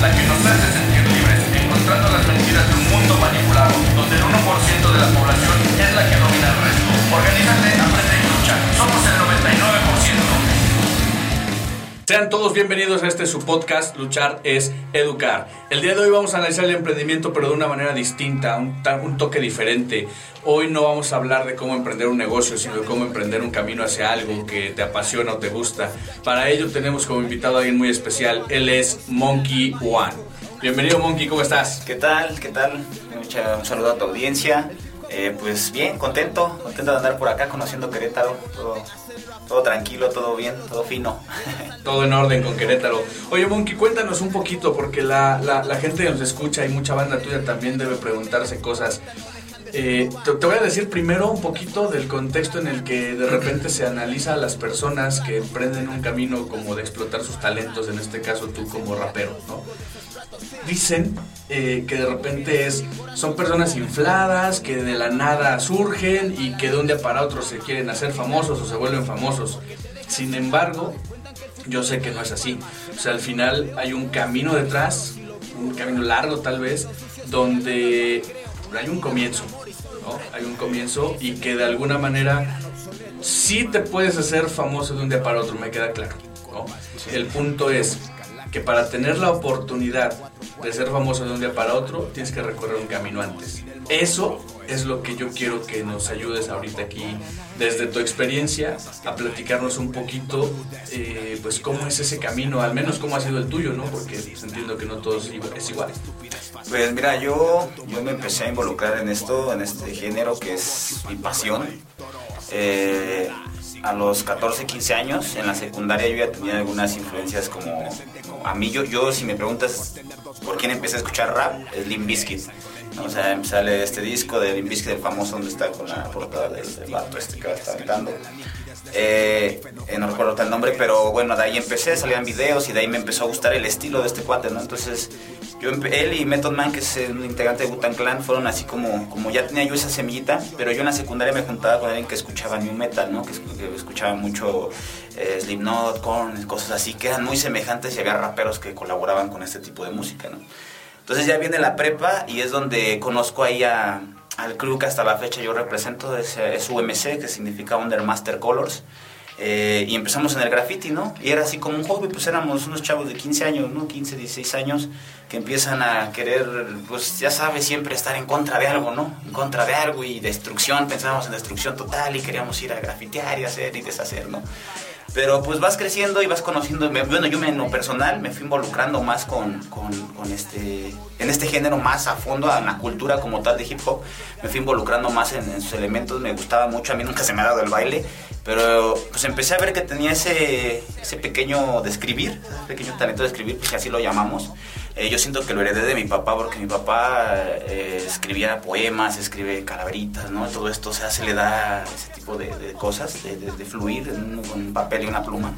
la que nos hace sentir libres, encontrando las mentiras de un mundo manipulado, donde el 1% de la población Sean todos bienvenidos a este su podcast Luchar es Educar. El día de hoy vamos a analizar el emprendimiento pero de una manera distinta, un, toque diferente. Hoy no vamos a hablar de cómo emprender un negocio, sino de cómo emprender un camino hacia algo que te apasiona o te gusta. Para ello tenemos como invitado a alguien muy especial. Él es Monkey One. Bienvenido Monkey, ¿cómo estás? ¿Qué tal? ¿Qué tal? Mucha- un saludo a tu audiencia. Eh, pues bien, contento, contento de andar por acá conociendo Querétaro. Todo, todo tranquilo, todo bien, todo fino. Todo en orden con Querétaro. Oye, Monkey, cuéntanos un poquito, porque la, la, la gente que nos escucha y mucha banda tuya también debe preguntarse cosas. Eh, te, te voy a decir primero un poquito del contexto en el que de repente se analiza a las personas que emprenden un camino como de explotar sus talentos, en este caso tú como rapero, ¿no? Dicen eh, que de repente es, son personas infladas, que de la nada surgen y que de un día para otro se quieren hacer famosos o se vuelven famosos. Sin embargo, yo sé que no es así. O sea, al final hay un camino detrás, un camino largo tal vez, donde hay un comienzo, ¿no? Hay un comienzo y que de alguna manera sí te puedes hacer famoso de un día para otro, me queda claro, ¿no? El punto es que para tener la oportunidad de ser famoso de un día para otro, tienes que recorrer un camino antes. Eso es lo que yo quiero que nos ayudes ahorita aquí, desde tu experiencia, a platicarnos un poquito, eh, pues cómo es ese camino, al menos cómo ha sido el tuyo, ¿no? Porque entiendo que no todo es igual- es igual. Pues mira, yo, yo me empecé a involucrar en esto, en este género que es mi pasión. Eh, a los 14, 15 años, en la secundaria yo ya tenía algunas influencias como, a mí, yo, yo si me preguntas por quién empecé a escuchar rap, es Limp Bizkit. O sea, sale este disco de Limp Bizkit, el famoso, donde está con la portada del, del vato este que está cantando. Eh, eh, no recuerdo tal nombre, pero bueno, de ahí empecé, salían videos y de ahí me empezó a gustar el estilo de este cuate, ¿no? Entonces, yo, él y Method Man, que es un integrante de Butan Clan, fueron así como, como ya tenía yo esa semillita, pero yo en la secundaria me juntaba con alguien que escuchaba New Metal, ¿no? Que, que escuchaba mucho eh, Slipknot, Korn, cosas así, que eran muy semejantes y había raperos que colaboraban con este tipo de música, ¿no? Entonces ya viene la prepa y es donde conozco ahí a, al crew que hasta la fecha yo represento, es, es UMC, que significa Under Master Colors. Eh, y empezamos en el graffiti, ¿no? Y era así como un hobby, pues éramos unos chavos de 15 años, ¿no? 15, 16 años, que empiezan a querer, pues ya sabes, siempre estar en contra de algo, ¿no? En contra de algo y destrucción, pensábamos en destrucción total y queríamos ir a grafitear y hacer y deshacer, ¿no? Pero pues vas creciendo y vas conociendo, bueno, yo en lo personal me fui involucrando más con, con, con este, en este género más a fondo, en la cultura como tal de hip hop, me fui involucrando más en, en sus elementos, me gustaba mucho, a mí nunca se me ha dado el baile, pero pues empecé a ver que tenía ese, ese pequeño de escribir, ese pequeño talento de escribir, pues así lo llamamos. Eh, yo siento que lo heredé de mi papá porque mi papá eh, escribía poemas, escribe calaveritas, ¿no? Todo esto, o sea, se le da ese tipo de, cosas, de, fluir en un, papel y una pluma.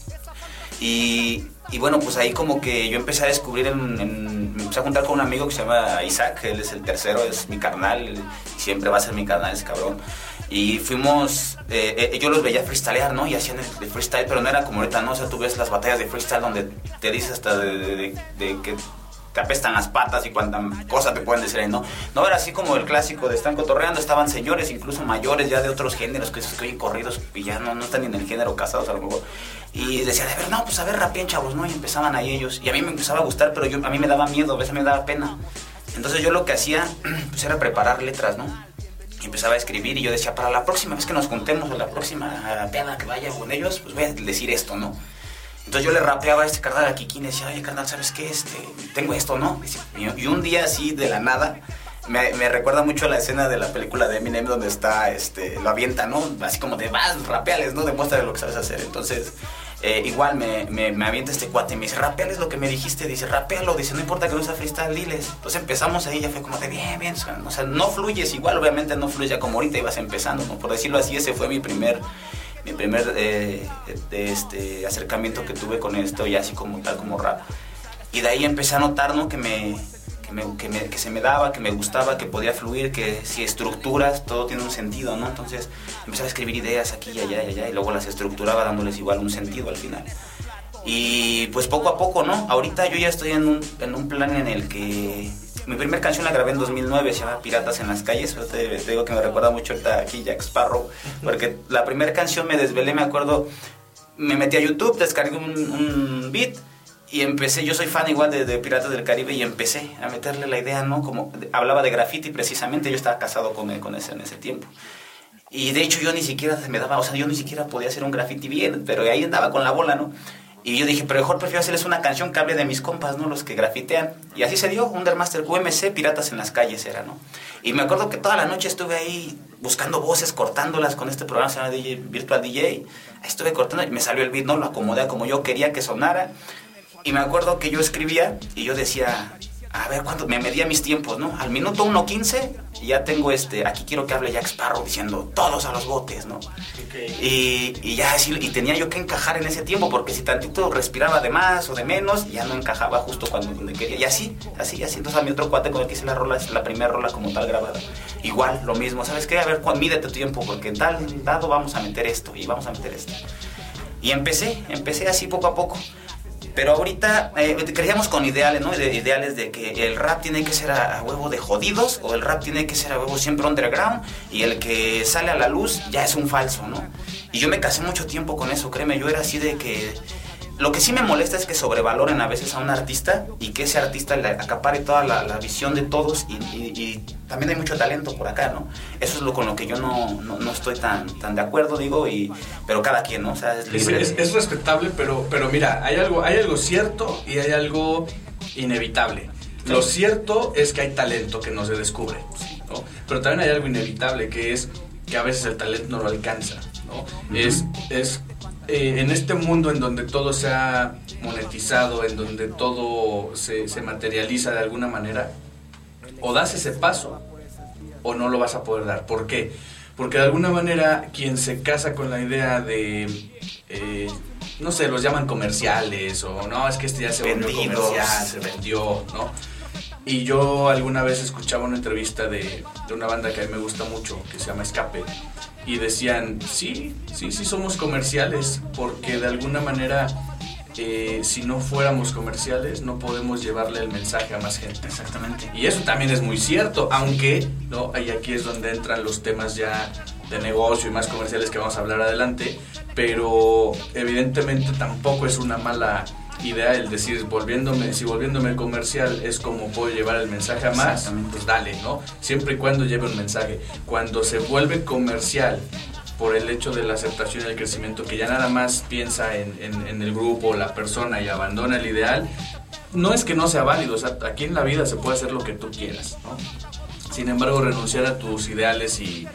y, bueno, pues ahí como que yo empecé a descubrir, me empecé a juntar con un amigo que se llama Isaac, él es el tercero, es mi carnal, siempre va a ser mi carnal ese cabrón. Y fuimos, eh, eh, yo los veía freestylear, ¿no? Y hacían el, freestyle, pero no era como ahorita, ¿no? O sea, tú ves las batallas de freestyle donde te dices hasta de, de- de- de que te apestan las patas y cuánta cosa te pueden decir ¿no? No era así como el clásico de están cotorreando, estaban señores, incluso mayores ya de otros géneros que se oyen corridos y ya no, no están ni en el género casados a lo mejor. Y decían, a ver, no, pues a ver, rapien chavos, ¿no? Y empezaban ahí ellos. Y a mí me empezaba a gustar, pero yo, a mí me daba miedo, a veces me daba pena. Entonces yo lo que hacía, pues era preparar letras, ¿no? Y empezaba a escribir y yo decía, para la próxima vez que nos juntemos, o la próxima peda que vaya con ellos, pues voy a decir esto, ¿no? Entonces yo le rapeaba a este carnal a Kikín y decía, oye carnal, ¿sabes qué? Este, tengo esto, ¿no? Y, un día así de la nada, me, recuerda mucho la escena de la película de Eminem donde está, este, lo avienta, ¿no? Así como de, vas, rapeales, ¿no? Demuestra lo que sabes hacer. Entonces, eh, igual me, me, avienta este cuate y me dice, rapeales lo que me dijiste. Dice, rapealo. Dice, no importa que no sea freestyle, diles. Entonces empezamos ahí, ya fue como de, bien, bien. O sea, no fluyes igual, obviamente no fluyes ya como ahorita ibas empezando. Por decirlo así, ese fue mi primer mi primer eh, este acercamiento que tuve con esto, ya así como tal, como rap. Y de ahí empecé a notar, ¿no? Que me, que, me, que, me, que se me daba, que me gustaba, que podía fluir, que si estructuras, todo tiene un sentido, ¿no? Entonces empecé a escribir ideas aquí y allá y allá, y luego las estructuraba dándoles igual un sentido al final. Y pues poco a poco, ¿no? Ahorita yo ya estoy en un, en un plan en el que mi primera canción la grabé en 2009, se llama Piratas en las calles. Pero te, digo que me recuerda mucho ahorita aquí Jack Sparrow, porque la primera canción me desvelé, me acuerdo, me metí a YouTube, descargué un, un beat y empecé, yo soy fan igual de, Piratas del Caribe y empecé a meterle la idea, ¿no? Como hablaba de graffiti precisamente, yo estaba casado con, con ese en ese tiempo. Y de hecho yo ni siquiera me daba, o sea, yo ni siquiera podía hacer un graffiti bien, pero ahí andaba con la bola, ¿no? Y yo dije, pero mejor prefiero hacerles una canción que hable de mis compas, ¿no? Los que grafitean. Y así se dio, Undermaster UMC, Piratas en las calles era, ¿no? Y me acuerdo que toda la noche estuve ahí buscando voces, cortándolas con este programa, se llama DJ, Virtual DJ. Ahí estuve cortando y me salió el beat, ¿no? Lo acomodé como yo quería que sonara. Y me acuerdo que yo escribía y yo decía, a ver cuánto, me medía mis tiempos, ¿no? Al minuto 1.15 ya tengo este, aquí quiero que hable Jack Sparrow diciendo todos a los botes, ¿no? Y, y, ya así, y tenía yo que encajar en ese tiempo, porque si tantito respiraba de más o de menos, ya no encajaba justo cuando quería. Y así, así, así. Entonces a mi otro cuate con el que hice la rola, la primera rola como tal grabada, igual, lo mismo, ¿sabes qué? A ver, mídete tu tiempo, porque en tal dado vamos a meter esto y vamos a meter esto. Y empecé, empecé así poco a poco. Pero ahorita eh, creíamos con ideales, ¿no? ideales de que el rap tiene que ser a, huevo de jodidos o el rap tiene que ser a huevo siempre underground y el que sale a la luz ya es un falso, ¿no? Y yo me casé mucho tiempo con eso, créeme, yo era así de que lo que sí me molesta es que sobrevaloren a veces a un artista y que ese artista le acapare toda la, visión de todos y, también hay mucho talento por acá, ¿no? Eso es lo con lo que yo no, no, estoy tan, tan de acuerdo, digo, y, pero cada quien, ¿no? O sea, es, es, respetable, pero, pero mira, hay algo, hay algo cierto y hay algo inevitable. Lo cierto es que hay talento que no se descubre, ¿no? Pero también hay algo inevitable que es que a veces el talento no lo alcanza, ¿no? es, es eh, en este mundo en donde todo se ha monetizado, en donde todo se, se, materializa de alguna manera, o das ese paso o no lo vas a poder dar. ¿Por qué? Porque de alguna manera quien se casa con la idea de, eh, no sé, los llaman comerciales o no, es que este ya se volvió comercial, se vendió, ¿no? Y yo alguna vez escuchaba una entrevista de, de una banda que a mí me gusta mucho, que se llama Escape y decían, sí, sí, sí somos comerciales, porque de alguna manera, eh, si no fuéramos comerciales, no podemos llevarle el mensaje a más gente. Exactamente. Y eso también es muy cierto, aunque, ¿no? Y aquí es donde entran los temas ya de negocio y más comerciales que vamos a hablar adelante, pero evidentemente tampoco es una mala idea el decir, volviéndome, si volviéndome comercial es como puedo llevar el mensaje a más, pues dale, ¿no? Siempre y cuando lleve un mensaje. Cuando se vuelve comercial por el hecho de la aceptación y el crecimiento, que ya nada más piensa en, en, el grupo, la persona y abandona el ideal, no es que no sea válido, o sea, aquí en la vida se puede hacer lo que tú quieras, ¿no? Sin embargo, renunciar a tus ideales y,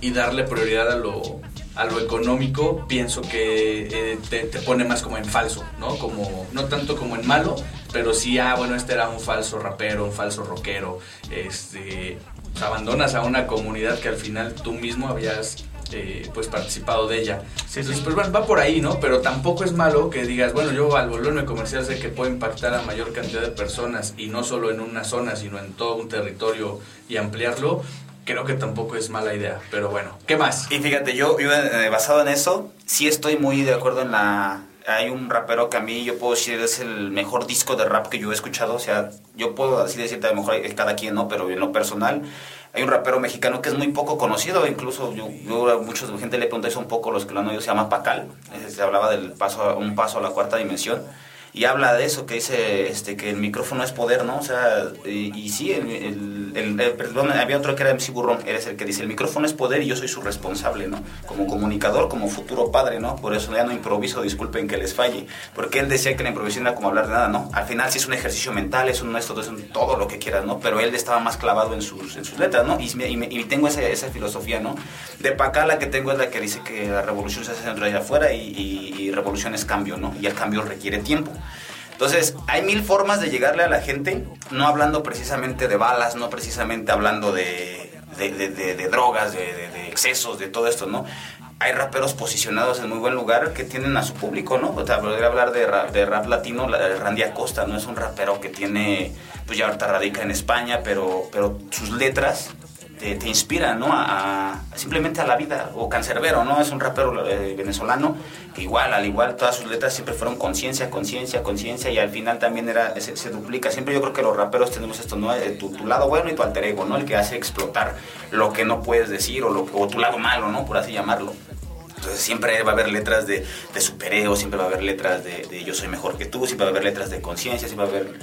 y darle prioridad a lo, a lo económico, pienso que eh, te, pone más como en falso, ¿no? Como, no tanto como en malo, pero sí, ah, bueno, este era un falso rapero, un falso rockero, este, pues, abandonas a una comunidad que al final tú mismo habías eh, pues participado de ella. Entonces, pues bueno, va por ahí, ¿no? Pero tampoco es malo que digas, bueno, yo al volverme comercial sé que puedo impactar a mayor cantidad de personas y no solo en una zona, sino en todo un territorio y ampliarlo creo que tampoco es mala idea, pero bueno, ¿qué más? Y fíjate, yo, eh, basado en eso, sí estoy muy de acuerdo en la... Hay un rapero que a mí yo puedo decir es el mejor disco de rap que yo he escuchado, o sea, yo puedo así decirte a lo mejor cada quien, ¿no? Pero en lo personal, hay un rapero mexicano que es muy poco conocido, incluso yo, yo a mucha gente le pregunté eso un poco, los que lo han oído, se llama Pacal, se hablaba del paso, un paso a la cuarta dimensión y habla de eso, que dice este, que el micrófono es poder, ¿no? O sea, y, sí, el, el, perdón, había otro que era MC Burrón, eres el que dice, el micrófono es poder y yo soy su responsable, ¿no? Como comunicador, como futuro padre, ¿no? Por eso ya no improviso, disculpen que les falle, porque él decía que la improvisación era como hablar de nada, ¿no? Al final sí es un ejercicio mental, es un no es es todo lo que quieras, ¿no? Pero él estaba más clavado en sus, en sus letras, ¿no? Y, y, tengo esa, esa, filosofía, ¿no? De Pacá la que tengo es la que dice que la revolución se hace dentro de allá afuera y, y revolución es cambio, ¿no? Y el cambio requiere tiempo. Entonces, hay mil formas de llegarle a la gente, no hablando precisamente de balas, no precisamente hablando de, de, drogas, de, excesos, de todo esto, ¿no? Hay raperos posicionados en muy buen lugar que tienen a su público, ¿no? O sea, podría hablar de rap, de rap latino, Randy Acosta, ¿no? Es un rapero que tiene, pues ya ahorita radica en España, pero, pero sus letras te, inspira, ¿no? A, simplemente a la vida. O Cancerbero, ¿no? Es un rapero eh, venezolano que igual, al igual, todas sus letras siempre fueron conciencia, conciencia, conciencia y al final también era se, duplica. Siempre yo creo que los raperos tenemos esto, ¿no? Tu, tu, lado bueno y tu alter ego, ¿no? El que hace explotar lo que no puedes decir o, lo, o tu lado malo, ¿no? Por así llamarlo. Entonces siempre va a haber letras de, de supereo, siempre va a haber letras de, yo soy mejor que tú, siempre va a haber letras de conciencia, siempre va a haber,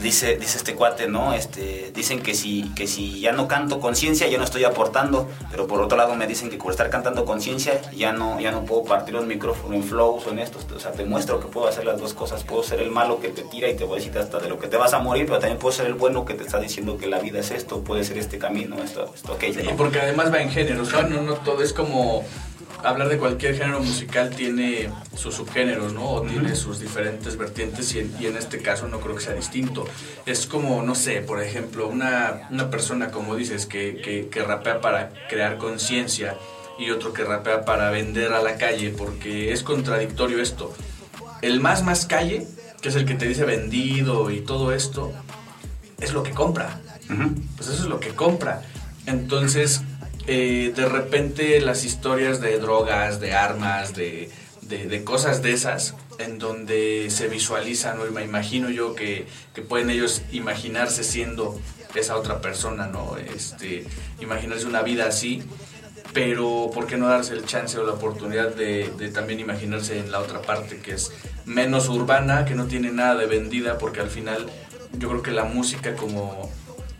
dice, dice este cuate, ¿no? Este, dicen que si, que si ya no canto conciencia, ya no estoy aportando, pero por otro lado me dicen que por estar cantando conciencia, ya no, ya no puedo partir los micrófonos en flows o en estos, o sea, te muestro que puedo hacer las dos cosas, puedo ser el malo que te tira y te voy a decir hasta de lo que te vas a morir, pero también puedo ser el bueno que te está diciendo que la vida es esto, puede ser este camino, esto, esto, aquello. Sí, porque además va en género, o no, no todo es como hablar de cualquier género musical tiene sus subgéneros, ¿no? O tiene sus diferentes vertientes y en, este caso no creo que sea distinto. Es como, no sé, por ejemplo, una, una persona, como dices, que, que, rapea para crear conciencia y otro que rapea para vender a la calle, porque es contradictorio esto. El más más calle, que es el que te dice vendido y todo esto, es lo que compra. Pues eso es lo que compra. Entonces, eh, de repente las historias de drogas, de armas, de, cosas de esas, en donde se visualizan, o me imagino yo que, pueden ellos imaginarse siendo esa otra persona, ¿no? Este, imaginarse una vida así, pero ¿por qué no darse el chance o la oportunidad de, de, también imaginarse en la otra parte que es menos urbana, que no tiene nada de vendida, porque al final yo creo que la música como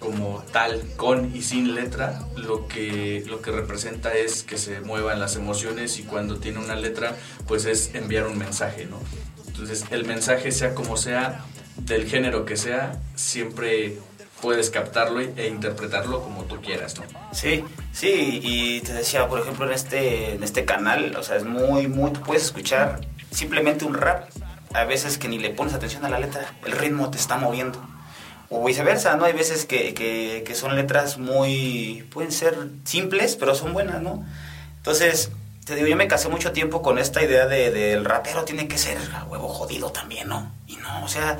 como tal, con y sin letra, lo que, lo que representa es que se muevan las emociones y cuando tiene una letra, pues es enviar un mensaje, ¿no? Entonces, el mensaje, sea como sea, del género que sea, siempre puedes captarlo e interpretarlo como tú quieras, ¿no? Sí, sí, y te decía, por ejemplo, en este, en este canal, o sea, es muy, muy, puedes escuchar simplemente un rap, a veces que ni le pones atención a la letra, el ritmo te está moviendo o viceversa, ¿no? Hay veces que, que, son letras muy, pueden ser simples, pero son buenas, ¿no? Entonces, te digo, yo me casé mucho tiempo con esta idea de, del rapero tiene que ser huevo jodido también, ¿no? Y no, o sea,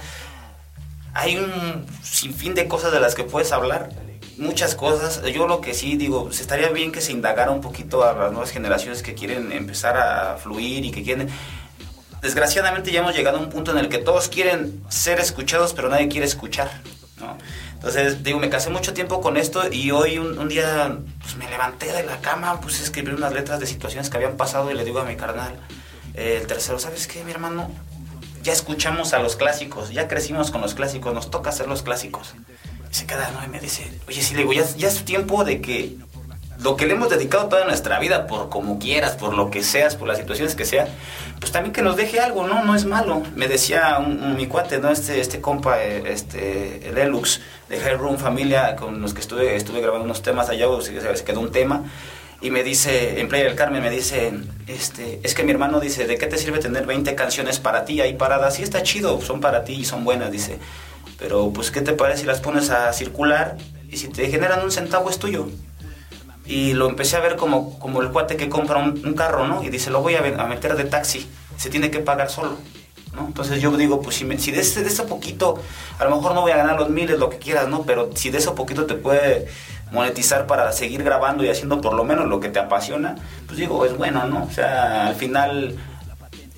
hay un sinfín de cosas de las que puedes hablar, muchas cosas. Yo lo que sí digo, se estaría bien que se indagara un poquito a las nuevas generaciones que quieren empezar a fluir y que quieren desgraciadamente ya hemos llegado a un punto en el que todos quieren ser escuchados, pero nadie quiere escuchar. Entonces, digo, me casé mucho tiempo con esto y hoy un, día pues, me levanté de la cama, puse a escribir unas letras de situaciones que habían pasado y le digo a mi carnal, eh, el tercero, ¿sabes qué, mi hermano? Ya escuchamos a los clásicos, ya crecimos con los clásicos, nos toca hacer los clásicos. Y se queda, ¿no? Y me dice, oye, sí, le digo, ya, ya es tiempo de que lo que le hemos dedicado toda nuestra vida, por como quieras, por lo que seas, por las situaciones que sea, pues también que nos deje algo, ¿no? No es malo. Me decía mi cuate, ¿no? Este, este compa, eh, este, el Elux de Room Familia, con los que estuve, estuve grabando unos temas allá, se, se quedó un tema. Y me dice, en Playa del Carmen, me dice, este, es que mi hermano dice, ¿de qué te sirve tener 20 canciones para ti ahí paradas? Sí, está chido, son para ti y son buenas, dice. Pero, pues, ¿qué te parece si las pones a circular? Y si te generan un centavo es tuyo y lo empecé a ver como, como el cuate que compra un, carro, ¿no? Y dice, lo voy a, meter de taxi, se tiene que pagar solo, ¿no? Entonces yo digo, pues si, si de, ese, de ese poquito, a lo mejor no voy a ganar los miles, lo que quieras, ¿no? Pero si de eso poquito te puede monetizar para seguir grabando y haciendo por lo menos lo que te apasiona, pues digo, es bueno, ¿no? O sea, al final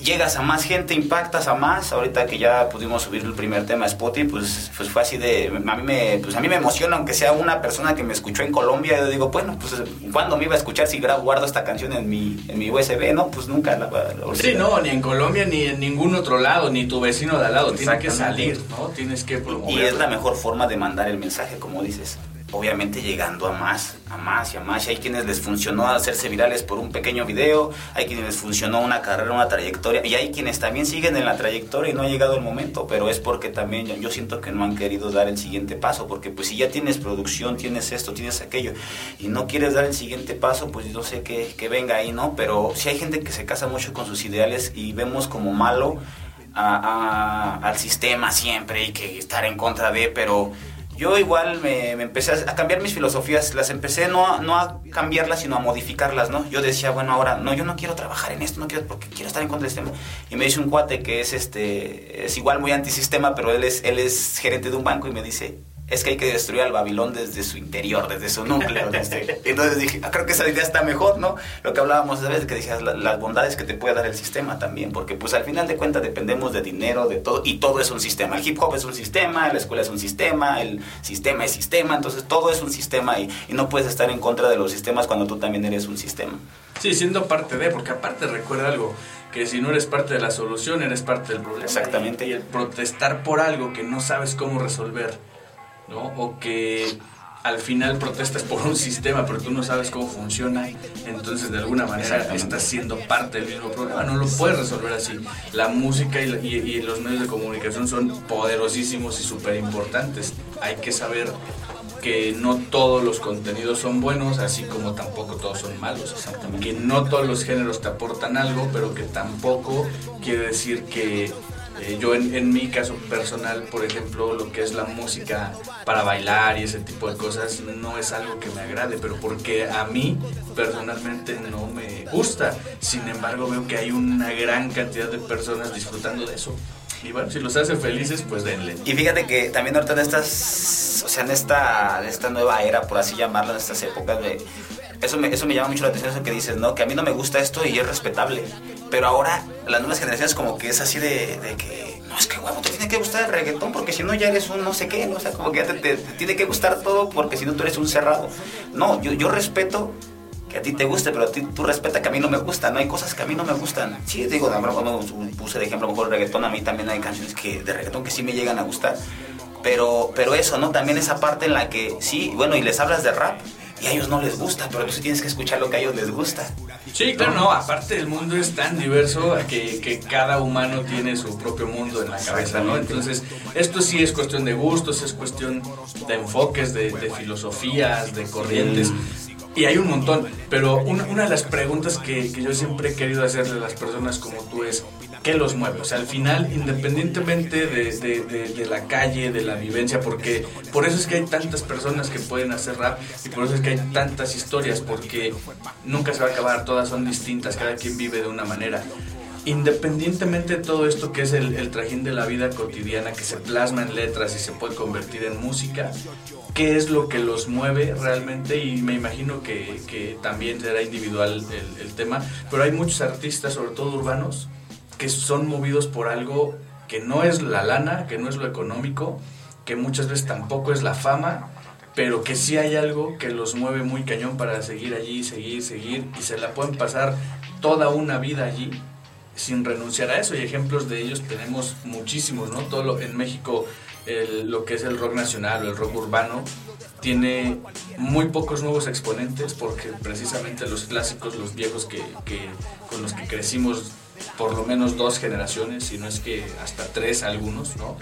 llegas a más gente, impactas a más. Ahorita que ya pudimos subir el primer tema a Spotify, pues, pues fue así de... A mí, me, pues a mí me emociona, aunque sea una persona que me escuchó en Colombia. Yo digo, bueno, pues ¿cuándo me iba a escuchar si guardo esta canción en mi, en mi USB? No, pues nunca la, la Sí, no, ni en Colombia ni en ningún otro lado, ni tu vecino de al lado. Tiene que salir, ¿no? Tienes que promover. Y es la mejor forma de mandar el mensaje, como dices obviamente llegando a más, a más y a más. Y hay quienes les funcionó hacerse virales por un pequeño video, hay quienes les funcionó una carrera, una trayectoria, y hay quienes también siguen en la trayectoria y no ha llegado el momento, pero es porque también yo siento que no han querido dar el siguiente paso, porque pues si ya tienes producción, tienes esto, tienes aquello, y no quieres dar el siguiente paso, pues no sé que venga ahí, ¿no? Pero si hay gente que se casa mucho con sus ideales y vemos como malo al sistema siempre y que estar en contra de, pero yo igual me, empecé a, cambiar mis filosofías, las empecé no, no a cambiarlas, sino a modificarlas, ¿no? Yo decía, bueno, ahora, no, yo no quiero trabajar en esto, no quiero, porque quiero estar en contra del sistema. Y me dice un cuate que es, este, es igual muy antisistema, pero él es, él es gerente de un banco y me dice, es que hay que destruir al Babilón desde su interior, desde su núcleo. Entonces dije, ah, creo que esa idea está mejor, ¿no? Lo que hablábamos de vez, que decías, las bondades que te puede dar el sistema también, porque pues al final de cuentas dependemos de dinero, de todo, y todo es un sistema. El hip hop es un sistema, la escuela es un sistema, el sistema es sistema, entonces todo es un sistema y, y no puedes estar en contra de los sistemas cuando tú también eres un sistema. Sí, siendo parte de, porque aparte recuerda algo, que si no eres parte de la solución, eres parte del problema. Exactamente. Y el protestar por algo que no sabes cómo resolver ¿no? O que al final protestas por un sistema, pero tú no sabes cómo funciona, entonces de alguna manera estás siendo parte del mismo problema, no lo puedes resolver así. La música y, y los medios de comunicación son poderosísimos y súper importantes. Hay que saber que no todos los contenidos son buenos, así como tampoco todos son malos. Que no todos los géneros te aportan algo, pero que tampoco quiere decir que eh, yo en, mi caso personal, por ejemplo, lo que es la música para bailar y ese tipo de cosas no es algo que me agrade, pero porque a mí personalmente no me gusta. Sin embargo, veo que hay una gran cantidad de personas disfrutando de eso. Y bueno, si los hace felices, pues denle. Y fíjate que también ahorita en estas, o sea, en esta, en esta nueva era, por así llamarla, en estas épocas de eso me, eso me llama mucho la atención, eso que dices, ¿no? Que a mí no me gusta esto y es respetable. Pero ahora las nuevas generaciones como que es así de, que, no, es que huevo, te tiene que gustar el reggaetón porque si no ya eres un no sé qué, ¿no? O sea, como que ya te, tiene que gustar todo porque si no tú eres un cerrado. No, yo, yo respeto que a ti te guste, pero a ti, tú respeta que a mí no me gusta, no hay cosas que a mí no me gustan. Sí, digo, puse de ejemplo a lo mejor el reggaetón, a mí también hay canciones que, de reggaetón que sí me llegan a gustar. Pero, pero eso, ¿no? También esa parte en la que, sí, bueno, y les hablas de rap, y a ellos no les gusta, pero tú sí tienes que escuchar lo que a ellos les gusta. Sí, claro, no, aparte el mundo es tan diverso que, que, cada humano tiene su propio mundo en la cabeza, ¿no? Entonces, esto sí es cuestión de gustos, es cuestión de enfoques, de, de filosofías, de corrientes. Y hay un montón, pero una, una de las preguntas que, que, yo siempre he querido hacerle a las personas como tú es, ¿qué los mueve? O sea, al final, independientemente de, de, de, la calle, de la vivencia, porque por eso es que hay tantas personas que pueden hacer rap y por eso es que hay tantas historias, porque nunca se va a acabar, todas son distintas, cada quien vive de una manera independientemente de todo esto que es el, el, trajín de la vida cotidiana que se plasma en letras y se puede convertir en música, ¿qué es lo que los mueve realmente? Y me imagino que, que también será individual el, tema, pero hay muchos artistas, sobre todo urbanos, que son movidos por algo que no es la lana, que no es lo económico, que muchas veces tampoco es la fama, pero que sí hay algo que los mueve muy cañón para seguir allí, seguir, seguir, y se la pueden pasar toda una vida allí sin renunciar a eso. Y ejemplos de ellos tenemos muchísimos, ¿no? Todo lo, en México el, lo que es el rock nacional o el rock urbano tiene muy pocos nuevos exponentes porque precisamente los clásicos, los viejos que, que, con los que crecimos por lo menos dos generaciones, si no es que hasta tres algunos, ¿no?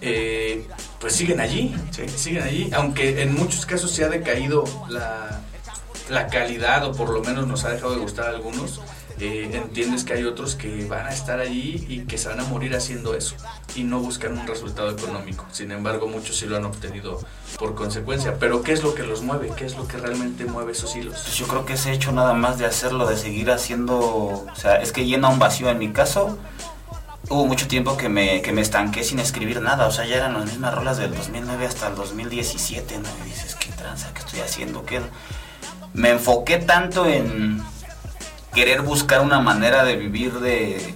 Eh, pues siguen allí, ¿sí? siguen allí, aunque en muchos casos se ha decaído la, la calidad o por lo menos nos ha dejado de gustar a algunos eh, entiendes que hay otros que van a estar allí y que se van a morir haciendo eso y no buscan un resultado económico. Sin embargo, muchos sí lo han obtenido por consecuencia. Pero ¿qué es lo que los mueve? ¿Qué es lo que realmente mueve esos hilos? Pues yo creo que ese hecho nada más de hacerlo, de seguir haciendo, o sea, es que llena un vacío en mi caso. Hubo mucho tiempo que me, que me estanqué sin escribir nada, o sea, ya eran las mismas rolas del 2009 hasta el 2017, ¿no? Y dices, ¿qué tranza? ¿Qué estoy haciendo? ¿Qué? Me enfoqué tanto en, querer buscar una manera de vivir de,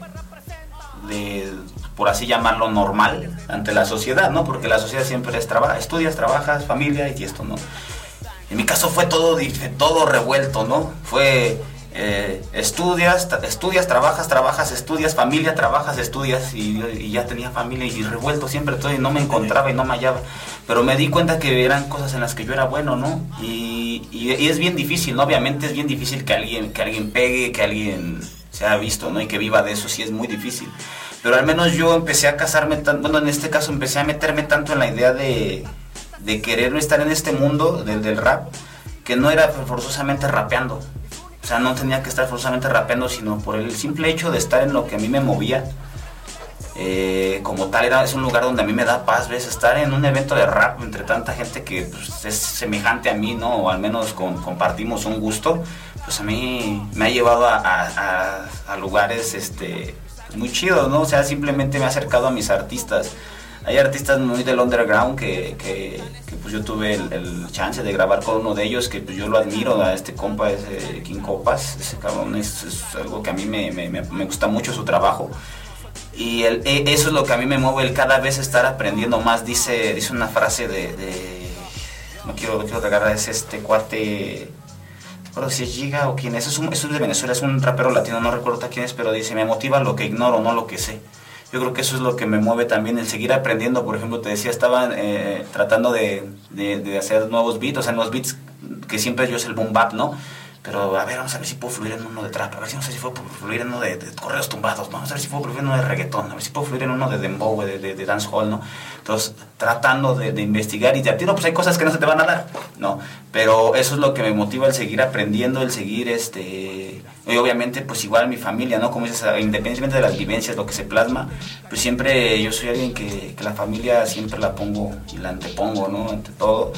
de, por así llamarlo, normal ante la sociedad, ¿no? Porque la sociedad siempre es trabajo, estudias, trabajas, familia y esto, ¿no? En mi caso fue todo, todo revuelto, ¿no? Fue eh, estudias, estudias, trabajas, trabajas, estudias, familia, trabajas, estudias y, ya tenía familia y revuelto siempre todo y no me encontraba y no me hallaba. Pero me di cuenta que eran cosas en las que yo era bueno, ¿no? Y, es bien difícil, ¿no? Obviamente es bien difícil que alguien, que alguien pegue, que alguien sea visto, ¿no? Y que viva de eso, sí es muy difícil. Pero al menos yo empecé a casarme, bueno, en este caso empecé a meterme tanto en la idea de, de querer estar en este mundo del, del rap, que no era forzosamente rapeando o sea, no tenía que estar forzosamente rapeando, sino por el simple hecho de estar en lo que a mí me movía. Eh, como tal, era, es un lugar donde a mí me da paz, ¿ves? Estar en un evento de rap entre tanta gente que pues, es semejante a mí, ¿no? O al menos compartimos un gusto, pues a mí me ha llevado a, lugares este, muy chidos, ¿no? O sea, simplemente me ha acercado a mis artistas hay artistas muy del underground que, que, pues yo tuve el, chance de grabar con uno de ellos, que pues yo lo admiro, a este compa, ese King Copas, ese cabrón es, algo que a mí me, me, me, gusta mucho su trabajo. Y e, eso es lo que a mí me mueve, el cada vez estar aprendiendo más. Dice, dice una frase de, no quiero, no quiero regalar, es este cuate, recuerdo si es Giga o quién es, es, es de Venezuela, es un rapero latino, no recuerdo quién es, pero dice, me motiva lo que ignoro, no lo que sé yo creo que eso es lo que me mueve también, el seguir aprendiendo. Por ejemplo, te decía, estaba eh, tratando de, de, hacer nuevos beats, o sea, nuevos beats que siempre yo es el boom bap, ¿no? Pero a ver, vamos a ver si puedo fluir en uno de trap, a ver si no sé si puedo fluir en uno de, correos tumbados, vamos a ver si puedo fluir en uno de reggaetón, a ver si puedo fluir en uno de dembow, de, de, de dancehall, ¿no? Entonces, tratando de, investigar y de tiro, pues hay cosas que no se te van a dar, ¿no? Pero eso es lo que me motiva el seguir aprendiendo, el seguir, este, y obviamente, pues igual mi familia, ¿no? Como dices, independientemente de las vivencias, lo que se plasma, pues siempre yo soy alguien que, que la familia siempre la pongo y la antepongo, ¿no? Ante todo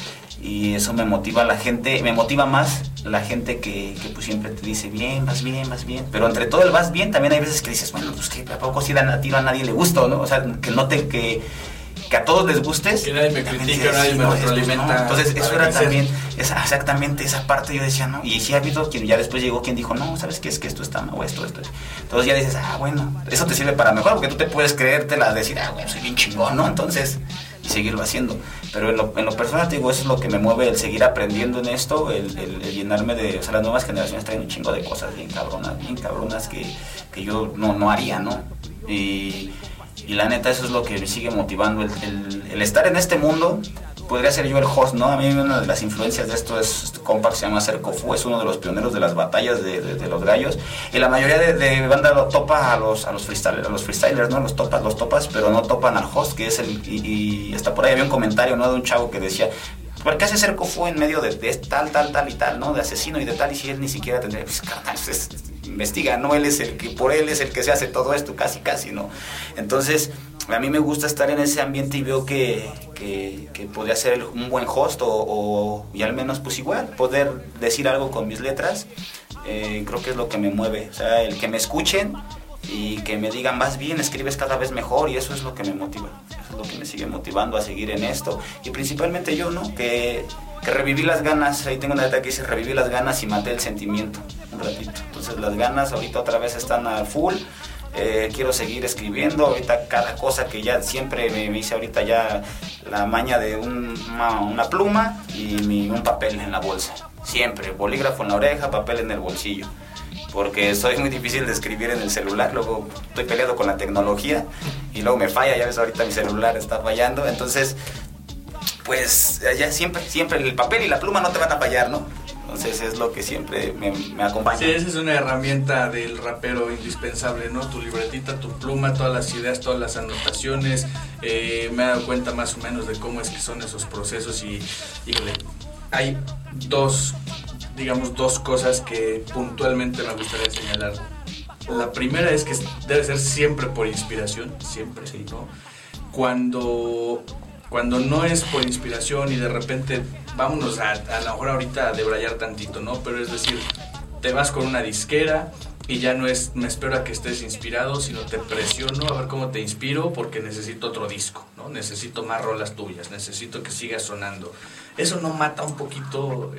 y eso me motiva a la gente, me motiva más la gente que, que, pues siempre te dice bien, vas bien, vas bien, pero entre todo el vas bien también hay veces que dices, bueno, pues que a poco si a tiro a nadie le gusta, ¿no? O sea, que note que, que a todos les gustes. Que nadie me critica, nadie me retroalimenta. Entonces, eso era también, esa, exactamente esa parte yo decía, ¿no? Y sí ha habido quien ya después llegó quien dijo, no, ¿sabes qué? Es que esto está mal, o esto, esto. Entonces ya dices, ah, bueno, eso te sirve para mejor, porque tú te puedes creértela, decir, ah, bueno, soy bien chingón, ¿no? Entonces, y seguirlo haciendo. Pero en lo, en lo personal, digo, eso es lo que me mueve, el seguir aprendiendo en esto, el, el, llenarme de... O sea, las nuevas generaciones traen un chingo de cosas bien cabronas, bien cabronas que, que yo no, no haría, ¿no? Y, y, la neta, eso es lo que me sigue motivando, el, el estar en este mundo, podría ser yo el host, ¿no? A mí una de las influencias de esto es este compa que se llama es uno de los pioneros de las batallas de, los gallos. Y la mayoría de, de banda lo topa a los, a los freestylers, a los freestylers, ¿no? Los topas, los topas, pero no topan al host, que es el. Y, hasta por ahí había un comentario, ¿no? De un chavo que decía. ¿Por qué hace Cercofu en medio de, tal, tal, tal y tal, ¿no? De asesino y de tal, y si él ni siquiera tendría. Pues, carnal, investiga, ¿no? Él es el que, por él es el que se hace todo esto, casi, casi, ¿no? Entonces a mí me gusta estar en ese ambiente y veo que, que, podría ser un buen host o, y al menos pues igual poder decir algo con mis letras eh, creo que es lo que me mueve o sea el que me escuchen y que me digan más bien escribes cada vez mejor y eso es lo que me motiva es lo que me sigue motivando a seguir en esto. Y principalmente yo no que, que reviví las ganas ahí tengo una letra que dice reviví las ganas y maté el sentimiento un ratito. Entonces las ganas ahorita otra vez están al full eh, quiero seguir escribiendo, ahorita cada cosa que ya siempre me, hice ahorita ya la maña de una, pluma y un papel en la bolsa, siempre, bolígrafo en la oreja, papel en el bolsillo, porque soy muy difícil de escribir en el celular, luego estoy peleado con la tecnología y luego me falla, ya ves ahorita mi celular está fallando, entonces pues ya siempre, siempre el papel y la pluma no te van a fallar, ¿no? Entonces es lo que siempre me, acompaña. Sí, esa es una herramienta del rapero indispensable, ¿no? Tu libretita, tu pluma, todas las ideas, todas las anotaciones. Eh, me he dado cuenta más o menos de cómo es que son esos procesos y, híjole, hay dos, digamos, dos cosas que puntualmente me gustaría señalar. La primera es que debe ser siempre por inspiración, siempre, sí, ¿no? Cuando cuando no es por inspiración y de repente vámonos a, a lo mejor ahorita a debrayar tantito, ¿no? Pero es decir, te vas con una disquera y ya no es me espero a que estés inspirado, sino te presiono a ver cómo te inspiro porque necesito otro disco, ¿no? Necesito más rolas tuyas, necesito que sigas sonando. ¿Eso no mata un poquito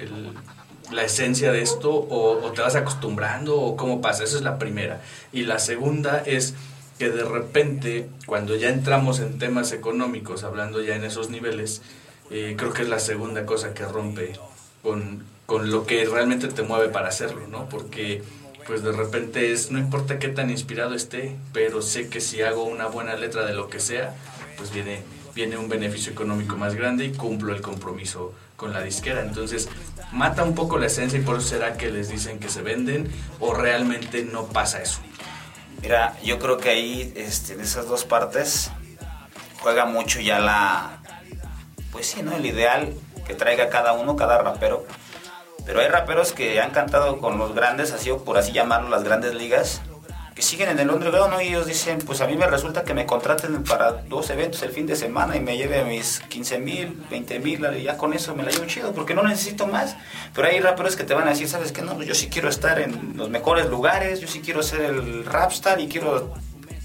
la esencia de esto o, o te vas acostumbrando o cómo pasa? Esa es la primera. Y la segunda es que de repente, cuando ya entramos en temas económicos, hablando ya en esos niveles, eh, creo que es la segunda cosa que rompe con, con, lo que realmente te mueve para hacerlo, ¿no? Porque pues de repente es, no importa qué tan inspirado esté, pero sé que si hago una buena letra de lo que sea, pues viene, viene un beneficio económico más grande y cumplo el compromiso con la disquera. Entonces, mata un poco la esencia y por eso será que les dicen que se venden o realmente no pasa eso. Mira, yo creo que ahí, este, en esas dos partes, juega mucho ya la, pues sí, ¿no? El ideal que traiga cada uno, cada rapero. Pero hay raperos que han cantado con los grandes, así o por así llamarlo, las grandes ligas, que siguen en el underground, ¿no? Y ellos dicen, pues a mí me resulta que me contraten para dos eventos el fin de semana y me lleve mis 15 mil, 20 mil, ya con eso me la llevo chido, porque no necesito más. Pero hay raperos que te van a decir, ¿sabes qué? No, yo sí quiero estar en los mejores lugares, yo sí quiero ser el rapstar y quiero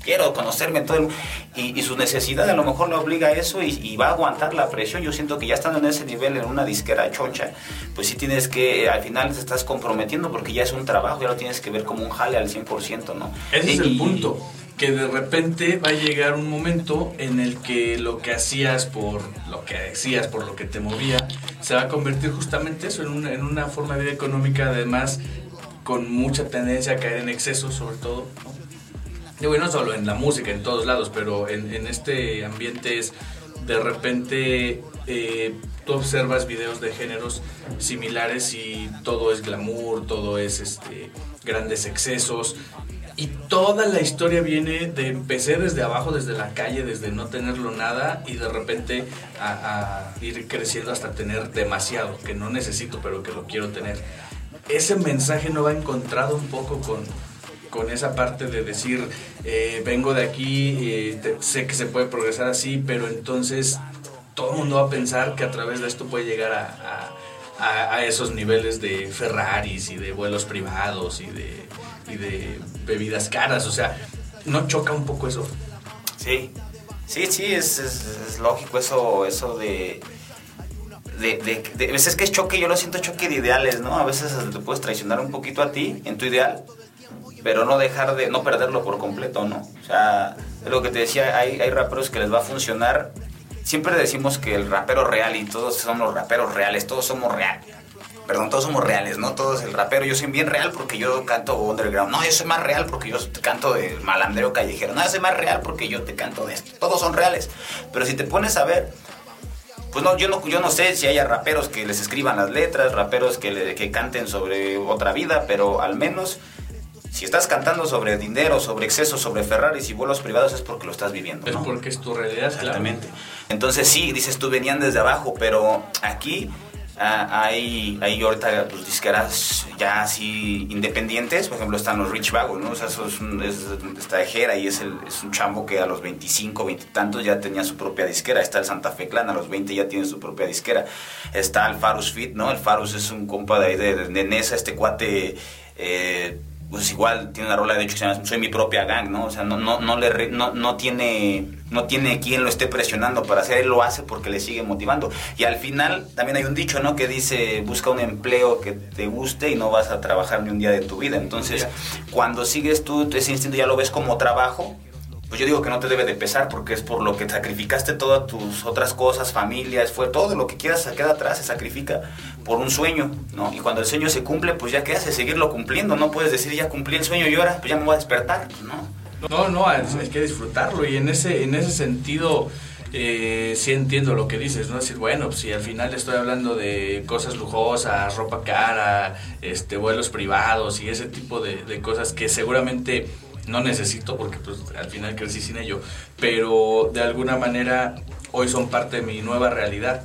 quiero conocerme todo el, y, y, su necesidad a lo mejor le obliga a eso y, va a aguantar la presión. Yo siento que ya estando en ese nivel en una disquera chocha, pues sí tienes que, al final te estás comprometiendo porque ya es un trabajo, ya lo tienes que ver como un jale al 100%, ¿no? Ese es el punto que de repente va a llegar un momento en el que lo que hacías por lo que hacías por lo que te movía se va a convertir justamente eso en una, en una forma de vida económica además con mucha tendencia a caer en exceso sobre todo ¿no? No solo en la música en todos lados pero en, en este ambiente es de repente eh, tú observas videos de géneros similares y todo es glamour todo es este grandes excesos y toda la historia viene de empecé desde abajo, desde la calle, desde no tenerlo nada y de repente a, ir creciendo hasta tener demasiado, que no necesito pero que lo quiero tener. Ese mensaje no va encontrado un poco con, con esa parte de decir, eh, vengo de aquí, eh, sé que se puede progresar así, pero entonces todo el mundo va a pensar que a través de esto puede llegar a, a, esos niveles de Ferraris y de vuelos privados y de y de bebidas caras, o sea, ¿no choca un poco eso? Sí, sí, sí, es, es, lógico eso, eso de... De, de, a veces que es choque, yo lo siento choque de ideales, ¿no? A veces te puedes traicionar un poquito a ti en tu ideal, pero no dejar de, no perderlo por completo, ¿no? O sea, es lo que te decía, hay, hay raperos que les va a funcionar. Siempre decimos que el rapero real y todos somos raperos reales, todos somos reales perdón, todos somos reales, ¿no? Todos el rapero, yo soy bien real porque yo canto underground. No, yo soy más real porque yo canto de malandreo callejero. No, yo soy más real porque yo te canto de esto. Todos son reales. Pero si te pones a ver, pues no, yo no, yo no sé si haya raperos que les escriban las letras, raperos que, le, que canten sobre otra vida, pero al menos si estás cantando sobre dinero, sobre exceso, sobre Ferraris y vuelos privados es porque lo estás viviendo. Es porque es tu realidad, Exactamente. Entonces sí, dices tú venían desde abajo, pero aquí Ah, hay, hay ahorita pues, disqueras ya así independientes, por ejemplo están los Rich Vagos, ¿no? O sea, eso es, un, es esta ejera y es, el, es un chambo que a los 25, 20 y tantos ya tenía su propia disquera. Está el Santa Fe Clan, a los 20 ya tiene su propia disquera. Está el Farus Fit, ¿no? El Farus es un compa de, de, de Nesa, este cuate... Eh, pues igual tiene una rola de hecho que se llama Soy mi propia gang, ¿no? O sea, no, no, no, le, no, no, tiene, no tiene quien lo esté presionando para hacer, él lo hace porque le sigue motivando. Y al final también hay un dicho, ¿no? Que dice, busca un empleo que te guste y no vas a trabajar ni un día de tu vida. Entonces, cuando sigues tú ese instinto ya lo ves como trabajo, pues yo digo que no te debe de pesar porque es por lo que sacrificaste todas tus otras cosas, familias, fue todo lo que quieras se queda atrás, se sacrifica por un sueño, ¿no? Y cuando el sueño se cumple, pues ya qué hace, seguirlo cumpliendo, no puedes decir ya cumplí el sueño y ahora pues ya me voy a despertar, ¿no? No, no, hay que disfrutarlo y en ese, en ese sentido eh, sí entiendo lo que dices, ¿no? Decir, bueno, pues si al final estoy hablando de cosas lujosas, ropa cara, este, vuelos privados y ese tipo de, de cosas que seguramente no necesito porque pues al final crecí sin ello, pero de alguna manera hoy son parte de mi nueva realidad.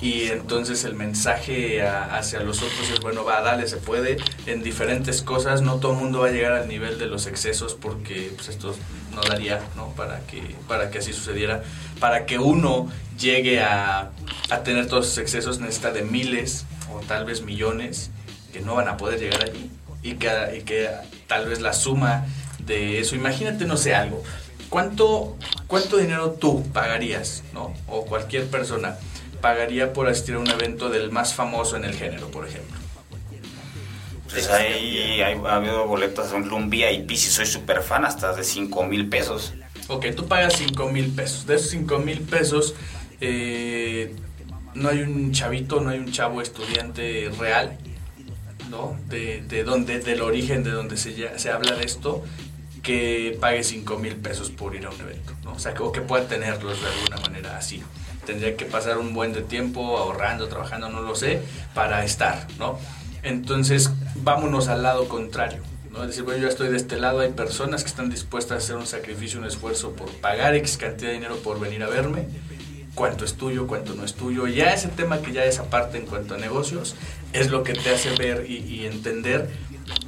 Y entonces el mensaje hacia los otros es, bueno, va, dale, se puede, en diferentes cosas, no todo el mundo va a llegar al nivel de los excesos porque pues, esto no daría, ¿no? Para que, para que así sucediera. Para que uno llegue a, a tener todos esos excesos necesita de miles o tal vez millones que no van a poder llegar allí y que, y que tal vez la suma de eso. Imagínate, no sé, algo. ¿Cuánto, cuánto dinero tú pagarías, ¿no? O cualquier persona pagaría por asistir a un evento del más famoso en el género, por ejemplo? Pues ahí ha habido boletos, un un VIP, si soy súper fan, hasta de 5 mil pesos. Ok, tú pagas 5 mil pesos. De esos 5 mil pesos, eh, no hay un chavito, no hay un chavo estudiante real, ¿no? De, de donde, del origen de donde se, se habla de esto, que pague 5 mil pesos por ir a un evento, ¿no? O sea, que, o que pueda tenerlos de alguna manera así. Tendría que pasar un buen de tiempo ahorrando, trabajando, no lo sé, para estar, ¿no? Entonces, vámonos al lado contrario, ¿no? Es decir, bueno, yo estoy de este lado, hay personas que están dispuestas a hacer un sacrificio, un esfuerzo por pagar X cantidad de dinero por venir a verme, cuánto es tuyo, cuánto no es tuyo. Ya ese tema que ya es aparte en cuanto a negocios, es lo que te hace ver y, y entender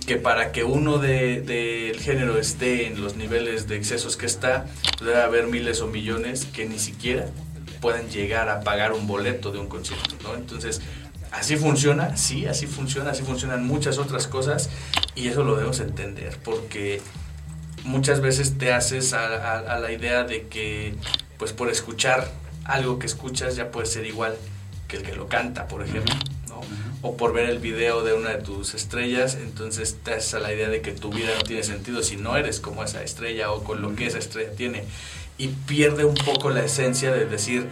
que para que uno del de, género esté en los niveles de excesos que está, debe haber miles o millones que ni siquiera pueden llegar a pagar un boleto de un concierto, ¿no? Entonces, así funciona, sí, así funciona, así funcionan muchas otras cosas y eso lo debemos entender porque muchas veces te haces a, la idea de que, pues por escuchar algo que escuchas ya puede ser igual que el que lo canta, por ejemplo, ¿no? O por ver el video de una de tus estrellas, entonces te haces a la idea de que tu vida no tiene sentido si no eres como esa estrella o con lo que esa estrella tiene. Y pierde un poco la esencia de decir,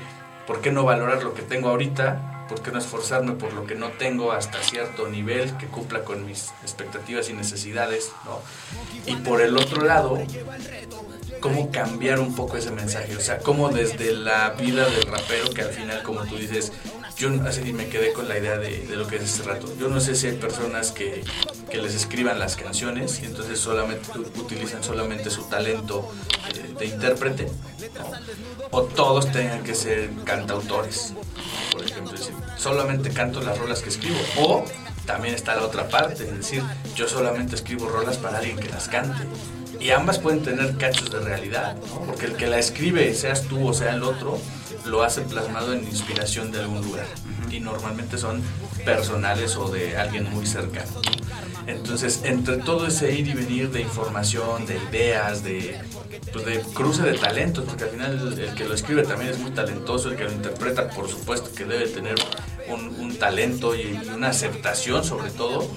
¿por qué no valorar lo que tengo ahorita ¿por qué no esforzarme por lo que no tengo hasta cierto nivel que cumpla con mis expectativas y necesidades? ¿no? Y por el otro lado, cómo cambiar un poco ese mensaje, o sea, cómo desde la vida del rapero, que al final, como tú dices, yo así me quedé con la idea de, lo que es hace rato. Yo no sé si hay personas que, que, les escriban las canciones y entonces solamente utilizan solamente su talento eh, de intérprete, o todos tengan que ser cantautores, por ejemplo, decir, solamente canto las rolas que escribo, o también está la otra parte, es decir, yo solamente escribo rolas para alguien que las cante. Y ambas pueden tener cachos de realidad, porque el que la escribe, seas tú o sea el otro, lo hace plasmado en inspiración de algún lugar. Y normalmente son personales o de alguien muy cercano. Entonces, entre todo ese ir y venir de información, de ideas, de, pues, de cruce de talentos, porque al final el, que lo escribe también es muy talentoso, el que lo interpreta, por supuesto, que debe tener un, talento y, una aceptación sobre todo.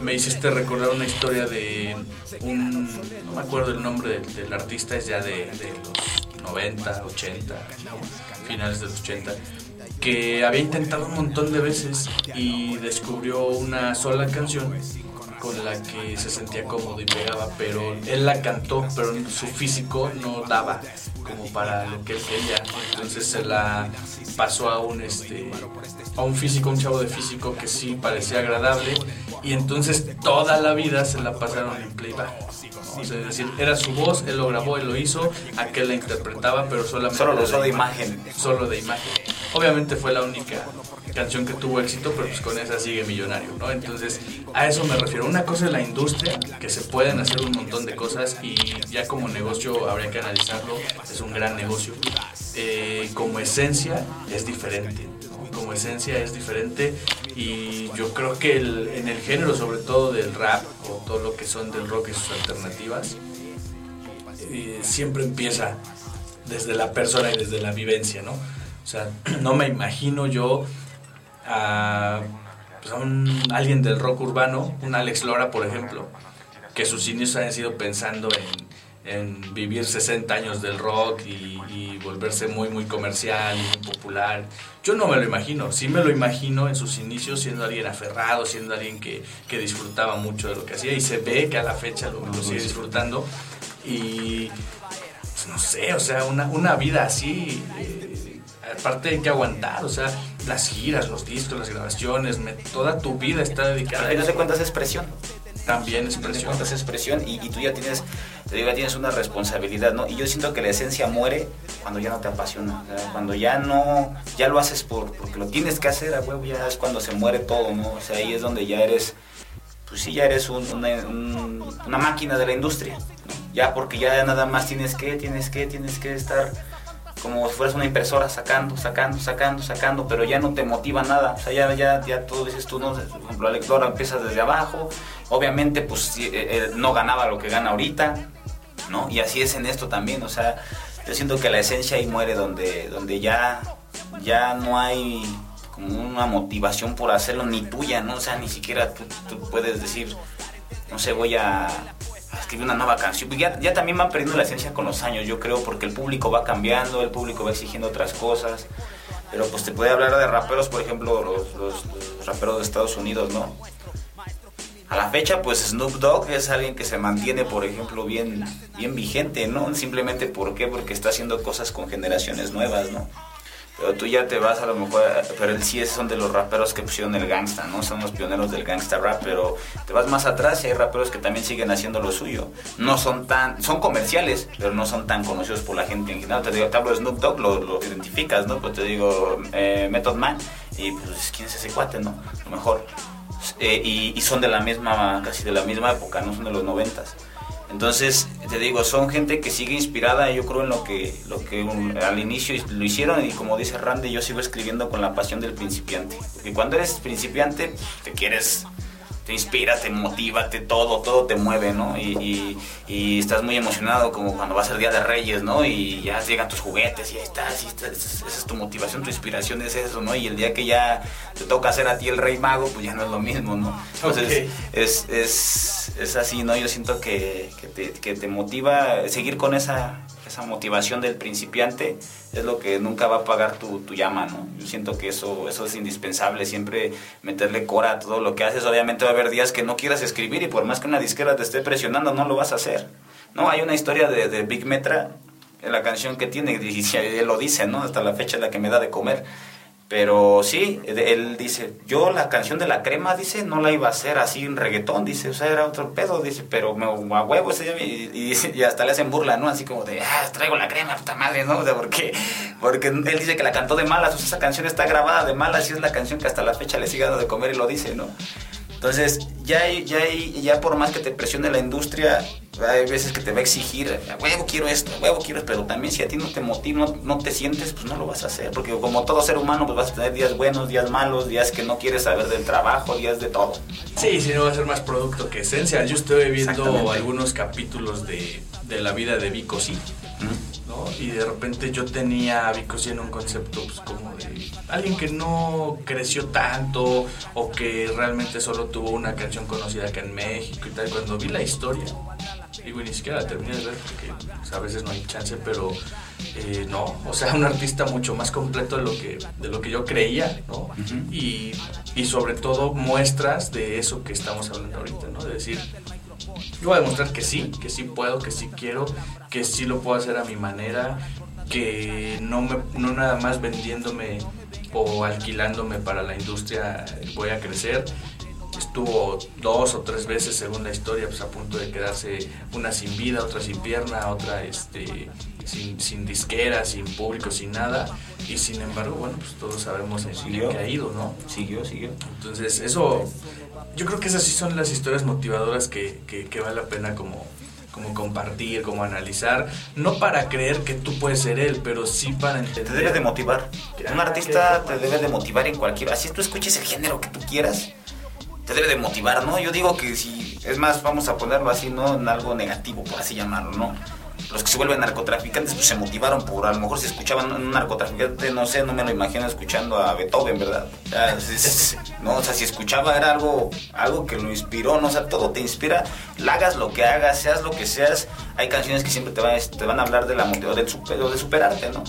Me hiciste recordar una historia de un, no me acuerdo el nombre del, artista, es ya de, de los 90, 80, finales de los 80, que había intentado un montón de veces y descubrió una sola canción con la que se sentía cómodo y pegaba, pero él la cantó, pero su físico no daba como para lo que él quería. Entonces se la pasó a un este a un físico, un chavo de físico que sí parecía agradable y entonces toda la vida se la pasaron en playback. Es decir, era su voz, él lo grabó, él lo hizo, aquel la interpretaba, pero solamente... Solo lo usó de imagen. Solo de imagen. Obviamente fue la única canción que tuvo éxito, pero pues con esa sigue millonario, ¿no? Entonces, a eso me refiero. Una cosa es la industria, que se pueden hacer un montón de cosas y ya como negocio habría que analizarlo, es un gran negocio. Eh, como esencia es diferente, como esencia es diferente y yo creo que en el género sobre todo del rap o todo lo que son del rock y sus alternativas eh, siempre empieza desde la persona y desde la vivencia, ¿no? O sea, no me imagino yo a, pues a un, alguien del rock urbano, un Alex Lora por ejemplo, que sus inicios hayan sido pensando en vivir 60 años del rock y, volverse muy, muy comercial muy popular. Yo no me lo imagino, sí me lo imagino en sus inicios siendo alguien aferrado, siendo alguien que, que disfrutaba mucho de lo que hacía y se ve que a la fecha lo, sigue disfrutando y pues, no sé, o sea, una, una vida así, eh, aparte hay que aguantar, o sea, las giras, los discos, las grabaciones, toda tu vida está dedicada a eso. no cuentas expresión también expresión. Esa expresión y, tú ya tienes, te digo, ya tienes una responsabilidad, ¿no? Y yo siento que la esencia muere cuando ya no te apasiona, cuando ya no, ya lo haces por, porque lo tienes que hacer, a huevo, ya es cuando se muere todo, ¿no? O sea, ahí es donde ya eres, pues sí, ya eres una, máquina de la industria, Ya porque ya nada más tienes que, tienes que, tienes que estar como si fueras una impresora sacando, sacando, sacando, sacando, pero ya no te motiva nada. O sea, ya, ya, ya todo dices tú, ¿no? La lectora empieza desde abajo. Obviamente, pues eh, eh, no ganaba lo que gana ahorita, ¿no? Y así es en esto también. O sea, yo siento que la esencia ahí muere donde, donde ya, ya no hay como una motivación por hacerlo ni tuya, ¿no? O sea, ni siquiera tú, tú puedes decir, no sé, voy a escribir una nueva canción. Ya, ya también van perdiendo la esencia con los años, yo creo, porque el público va cambiando, el público va exigiendo otras cosas. Pero pues te puede hablar de raperos, por ejemplo, los, los, raperos de Estados Unidos, ¿no? A la fecha, pues Snoop Dogg es alguien que se mantiene, por ejemplo, bien, bien vigente, ¿no? Simplemente ¿por qué? Porque está haciendo cosas con generaciones nuevas, ¿no? Tú ya te vas a lo mejor, pero él sí son de los raperos que pusieron el gangsta, ¿no? Son los pioneros del gangsta rap, pero te vas más atrás y hay raperos que también siguen haciendo lo suyo. No son tan, son comerciales, pero no son tan conocidos por la gente en general. Te digo, te hablo de Snoop Dogg, lo, identificas, ¿no? Pues te digo eh, Method Man y pues quién es ese cuate, ¿no? A lo mejor. Eh, y, son de la misma, casi de la misma época, no son de los noventas. Entonces, te digo, son gente que sigue inspirada, yo creo, en lo que, lo que al inicio lo hicieron y como dice Randy, yo sigo escribiendo con la pasión del principiante. Porque cuando eres principiante, te quieres te inspira, te motiva, te todo, todo te mueve, ¿no? Y, y, estás muy emocionado como cuando va a ser Día de Reyes, ¿no? Y ya llegan tus juguetes y ahí estás, y esa es tu motivación, tu inspiración es eso, ¿no? Y el día que ya te toca hacer a ti el Rey Mago, pues ya no es lo mismo, ¿no? Entonces es, es, es, así, ¿no? Yo siento que, que, te, que te motiva seguir con esa esa motivación del principiante es lo que nunca va a pagar tu, llama, ¿no? Yo siento que eso, eso es indispensable, siempre meterle cora a todo lo que haces. Obviamente va a haber días que no quieras escribir y por más que una disquera te esté presionando, no lo vas a hacer. No, hay una historia de, Big Metra, en la canción que tiene, y él lo dice, ¿no? Hasta la fecha en la que me da de comer pero sí, él dice, yo la canción de la crema, dice, no la iba a hacer así en reggaetón, dice, o sea, era otro pedo, dice, pero me a huevo ese y, y, hasta le hacen burla, ¿no? Así como de, ah, traigo la crema, puta madre, ¿no? O sea, porque, porque él dice que la cantó de malas, o sea, esa canción está grabada de malas y es la canción que hasta la fecha le sigue dando de comer y lo dice, ¿no? Entonces, ya, ya, ya por más que te presione la industria, hay veces que te va a exigir, huevo quiero esto, huevo quiero esto, pero también si a ti no te motiva, no, te sientes, pues no lo vas a hacer, porque como todo ser humano, pues vas a tener días buenos, días malos, días que no quieres saber del trabajo, días de todo. Sí, si no va a ser más producto que esencia. Yo estoy viendo algunos capítulos de, de la vida de Vico, sí. Y de repente yo tenía a Vico en un concepto pues, como de alguien que no creció tanto o que realmente solo tuvo una canción conocida acá en México y tal. Cuando vi la historia, digo, ni siquiera la terminé de ver porque pues, a veces no hay chance, pero eh, no, o sea, un artista mucho más completo de lo que, de lo que yo creía, ¿no? y, y sobre todo muestras de eso que estamos hablando ahorita, ¿no? De decir, yo voy a demostrar que sí, que sí puedo, que sí quiero, que sí lo puedo hacer a mi manera, que no, me, no nada más vendiéndome o alquilándome para la industria voy a crecer. Estuvo dos o tres veces, según la historia, pues a punto de quedarse una sin vida, otra sin pierna, otra este, sin, sin disquera, sin público, sin nada. Y sin embargo, bueno, pues todos sabemos en qué ha ido, ¿no? Siguió, siguió. Entonces, eso yo creo que esas sí son las historias motivadoras que, que, vale la pena como, como compartir, como analizar, no para creer que tú puedes ser él, pero sí para entender. Te debe de motivar. Un artista te debe de motivar en cualquier... Así tú escuches el género que tú quieras, te debe de motivar, ¿no? Yo digo que si... Es más, vamos a ponerlo así, ¿no? En algo negativo, por así llamarlo, ¿no? Los que se vuelven narcotraficantes pues se motivaron por, a lo mejor si escuchaban un narcotraficante, no sé, no me lo imagino escuchando a Beethoven, ¿verdad? no, o sea, si escuchaba era algo, algo que lo inspiró, ¿no? O sea, todo te inspira, hagas lo que hagas, seas lo que seas, hay canciones que siempre te van, te van a hablar de la motivación, de, de superarte, ¿no?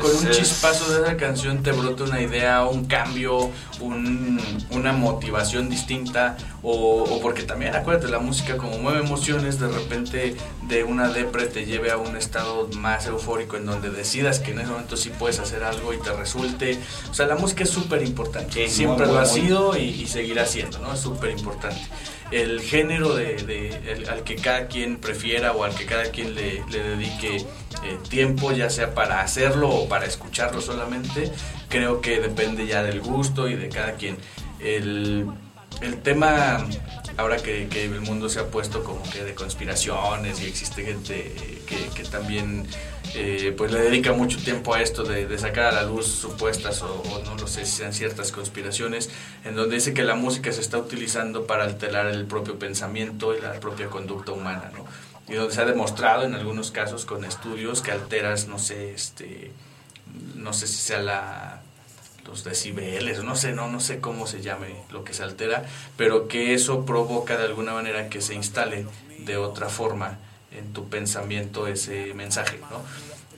con un chispazo de esa canción te brota una idea, un cambio, un, una motivación distinta, o, o, porque también, acuérdate, la música como mueve emociones, de repente de una depre te lleve a un estado más eufórico en donde decidas que en ese momento sí puedes hacer algo y te resulte. O sea, la música es súper importante, siempre lo ha sido y, seguirá siendo, ¿no? Es súper importante el género de, al que cada quien prefiera o al que cada quien le, dedique eh, tiempo, ya sea para hacerlo o para escucharlo solamente, creo que depende ya del gusto y de cada quien. El, tema, ahora que, el mundo se ha puesto como que de conspiraciones y existe gente que, también eh, pues le dedica mucho tiempo a esto de, sacar a la luz supuestas o, no lo sé si sean ciertas conspiraciones, en donde dice que la música se está utilizando para alterar el propio pensamiento y la propia conducta humana, ¿no? Y donde se ha demostrado en algunos casos con estudios que alteras, no sé, este, no sé si sea la los decibeles, no sé, no, no sé cómo se llame lo que se altera, pero que eso provoca de alguna manera que se instale de otra forma en tu pensamiento ese mensaje, ¿no?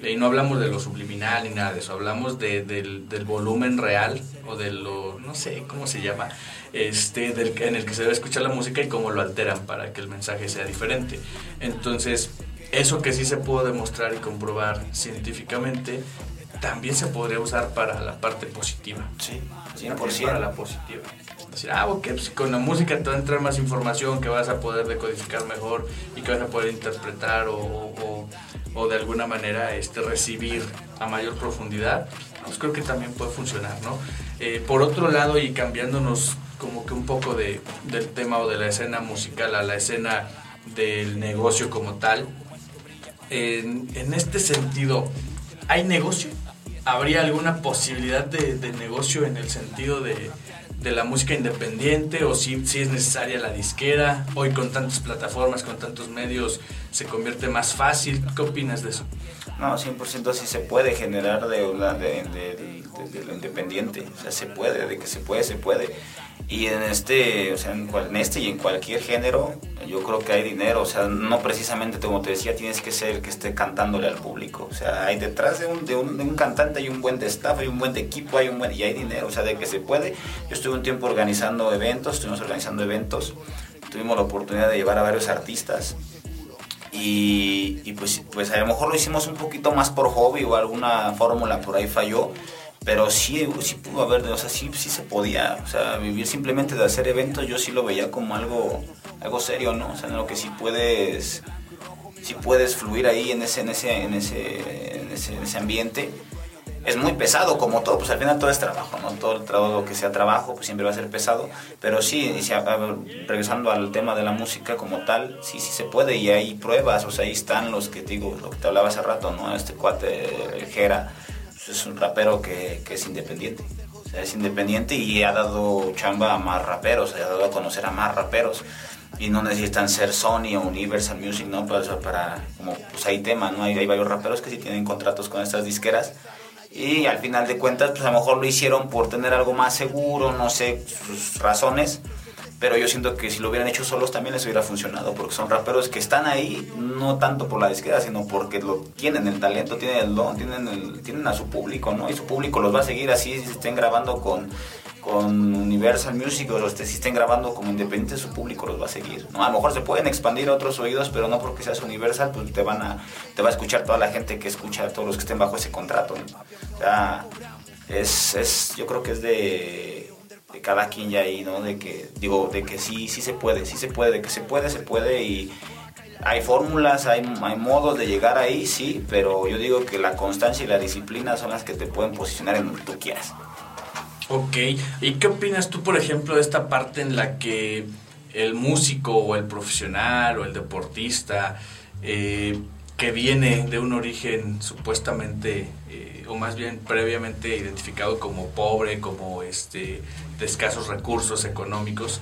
Y no hablamos de lo subliminal ni nada de eso, hablamos de, del, del, volumen real o de lo, no sé cómo se llama, este, en el que se debe escuchar la música y cómo lo alteran para que el mensaje sea diferente. Entonces, eso que sí se pudo demostrar y comprobar científicamente, también se podría usar para la parte positiva. Sí, 100%. Para la positiva decir, ah, ok, pues con la música te va a entrar más información que vas a poder decodificar mejor y que vas a poder interpretar o, o, de alguna manera este, recibir a mayor profundidad, pues creo que también puede funcionar, ¿no? Eh, por otro lado, y cambiándonos como que un poco de, del tema o de la escena musical a la escena del negocio como tal, en, en este sentido, ¿hay negocio? ¿Habría alguna posibilidad de, de negocio en el sentido de de la música independiente o si, si es necesaria la disquera. Hoy con tantas plataformas, con tantos medios, se convierte más fácil. ¿Qué opinas de eso? No, 100% sí se puede generar de, una, de, de, lo independiente. O sea, se puede, de que se puede, se puede. Y en este, o sea, en, en, este y en cualquier género, yo creo que hay dinero. O sea, no precisamente, como te decía, tienes que ser el que esté cantándole al público. O sea, hay detrás de un, de un, cantante hay un buen de staff, hay un buen de equipo, hay un buen, y hay dinero. O sea, de que se puede. Yo estuve un tiempo organizando eventos, estuvimos organizando eventos. Tuvimos la oportunidad de llevar a varios artistas. Y, y pues, pues a lo mejor lo hicimos un poquito más por hobby o alguna fórmula por ahí falló pero sí, sí pudo haber, o sea, sí, sí se podía, o sea, vivir simplemente de hacer eventos, yo sí lo veía como algo, algo serio, ¿no? O sea, en lo que sí puedes, sí puedes fluir ahí en ese, en ese, en ese, en ese, en ese ambiente. Es muy pesado, como todo, pues al final todo es trabajo, ¿no? Todo el trabajo que sea trabajo, pues siempre va a ser pesado, pero sí, regresando al tema de la música como tal, sí, sí se puede y hay pruebas, o sea, ahí están los que te digo, lo que te hablaba hace rato, ¿no? Este cuate, el Jera, es un rapero que, que es independiente. O sea, es independiente y ha dado chamba a más raperos, ha dado a conocer a más raperos. Y no necesitan ser Sony o Universal Music, ¿no? Para, pues, para como pues hay tema, ¿no? Hay, hay varios raperos que sí tienen contratos con estas disqueras. Y al final de cuentas, pues a lo mejor lo hicieron por tener algo más seguro, no sé, sus razones pero yo siento que si lo hubieran hecho solos también les hubiera funcionado, porque son raperos que están ahí no tanto por la disquera, sino porque lo tienen el talento, tienen el don, tienen, el, tienen a su público, ¿no? Y su público los va a seguir así si estén grabando con, con Universal Music o si estén grabando como independientes, su público los va a seguir. ¿no? A lo mejor se pueden expandir otros oídos, pero no porque seas Universal, pues te van a, te va a escuchar toda la gente que escucha, todos los que estén bajo ese contrato. O sea, es, es, yo creo que es de de cada quien ya ahí, ¿no? De que, digo, de que sí, sí se puede, sí se puede, de que se puede, se puede y hay fórmulas, hay, hay modos de llegar ahí, sí, pero yo digo que la constancia y la disciplina son las que te pueden posicionar en donde tú quieras. Ok, ¿y qué opinas tú, por ejemplo, de esta parte en la que el músico o el profesional o el deportista eh, que viene de un origen supuestamente, eh, o más bien previamente identificado como pobre, como este, de escasos recursos económicos,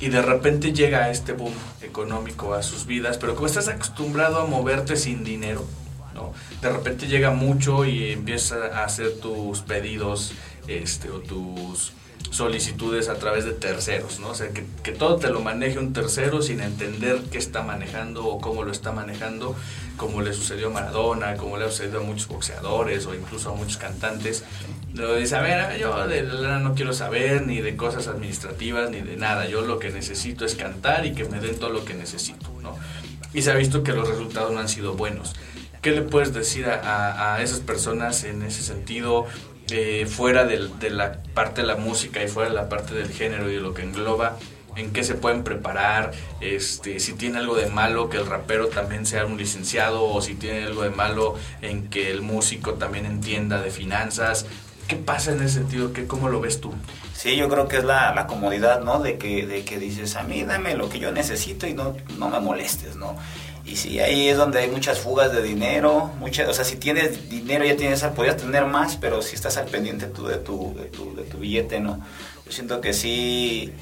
y de repente llega este boom económico a sus vidas, pero como estás acostumbrado a moverte sin dinero, ¿no? de repente llega mucho y empieza a hacer tus pedidos este, o tus solicitudes a través de terceros, ¿no? O sea, que, que, todo te lo maneje un tercero sin entender qué está manejando o cómo lo está manejando, como le sucedió a Maradona, como le ha sucedido a muchos boxeadores o incluso a muchos cantantes. Lo dice, a ver, yo de lana no quiero saber ni de cosas administrativas ni de nada, yo lo que necesito es cantar y que me den todo lo que necesito, ¿no? Y se ha visto que los resultados no han sido buenos. ¿Qué le puedes decir a, a esas personas en ese sentido? Eh, fuera de, la parte de la música y fuera de la parte del género y de lo que engloba, en qué se pueden preparar, este, si tiene algo de malo que el rapero también sea un licenciado o si tiene algo de malo en que el músico también entienda de finanzas. ¿Qué pasa en ese sentido? ¿Qué, ¿Cómo lo ves tú? Sí, yo creo que es la, la comodidad, ¿no? De que, de que dices, a mí dame lo que yo necesito y no, no me molestes, ¿no? Y sí, ahí es donde hay muchas fugas de dinero, muchas, o sea, si tienes dinero ya tienes, podrías tener más, pero si estás al pendiente tú de tu, de tu, de tu billete, ¿no? Yo siento que sí,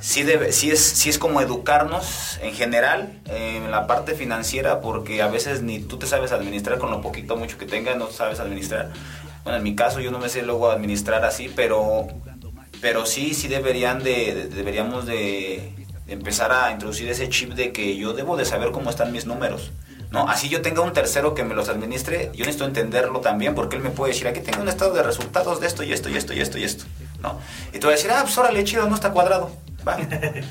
sí, debe, sí, es, sí es como educarnos en general en la parte financiera, porque a veces ni tú te sabes administrar con lo poquito mucho que tengas, no sabes administrar. Bueno, en mi caso yo no me sé luego administrar así, pero, pero sí, sí deberían de deberíamos de empezar a introducir ese chip de que yo debo de saber cómo están mis números. ¿no? Así yo tenga un tercero que me los administre, yo necesito entenderlo también porque él me puede decir, aquí tengo un estado de resultados de esto y esto y esto y esto y esto, ¿no? Y tú vas a decir, ah, pues órale, chido, no está cuadrado. Va.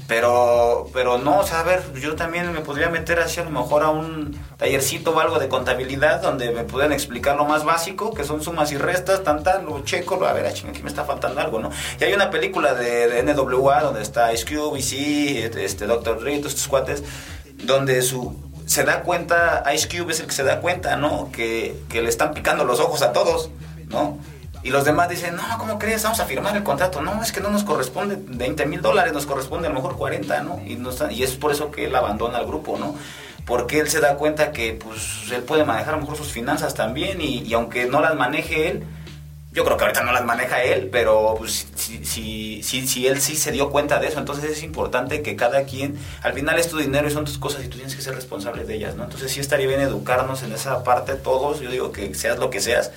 Pero, pero no, o sea, a ver, yo también me podría meter así a lo mejor a un tallercito o algo de contabilidad donde me pudieran explicar lo más básico, que son sumas y restas, tan tan, lo checo, a ver, a aquí me está faltando algo, ¿no? Y hay una película de, de NWA donde está Ice Cube, sí, este Dr. Dre, estos cuates, donde su se da cuenta, Ice Cube es el que se da cuenta, ¿no? Que, que le están picando los ojos a todos, ¿no? Y los demás dicen, no, ¿cómo crees? Vamos a firmar el contrato. No, es que no nos corresponde 20 mil dólares, nos corresponde a lo mejor 40, ¿no? Y, no y es por eso que él abandona al grupo, ¿no? Porque él se da cuenta que pues él puede manejar a lo mejor sus finanzas también y, y aunque no las maneje él, yo creo que ahorita no las maneja él, pero pues, si, si, si, si, él sí se dio cuenta de eso, entonces es importante que cada quien, al final es tu dinero y son tus cosas y tú tienes que ser responsable de ellas, ¿no? Entonces sí estaría bien educarnos en esa parte todos, yo digo que seas lo que seas,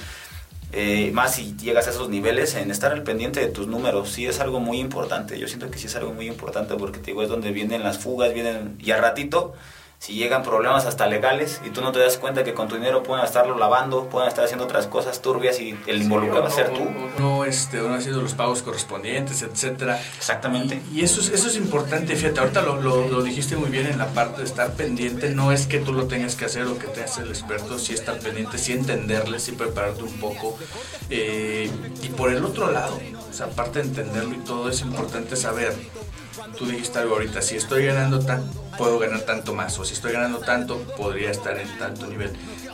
eh, más si llegas a esos niveles, en estar al pendiente de tus números, sí es algo muy importante, yo siento que sí es algo muy importante porque te digo, es donde vienen las fugas, vienen, y a ratito si llegan problemas hasta legales y tú no te das cuenta que con tu dinero pueden estarlo lavando, pueden estar haciendo otras cosas turbias y el involucrado va a ser tú. No, este, no han sido los pagos correspondientes, etcétera. Exactamente. Y, eso, es, eso es importante, fíjate, ahorita lo, lo, dijiste muy bien en la parte de estar pendiente, no es que tú lo tengas que hacer o que te hace el experto, sí estar pendiente, sí entenderle, sí prepararte un poco. Eh, y por el otro lado, o sea, aparte de entenderlo y todo, es importante saber tú dijiste algo ahorita, si estoy ganando tanto, puedo ganar tanto más, o si estoy ganando tanto, podría estar en tanto nivel.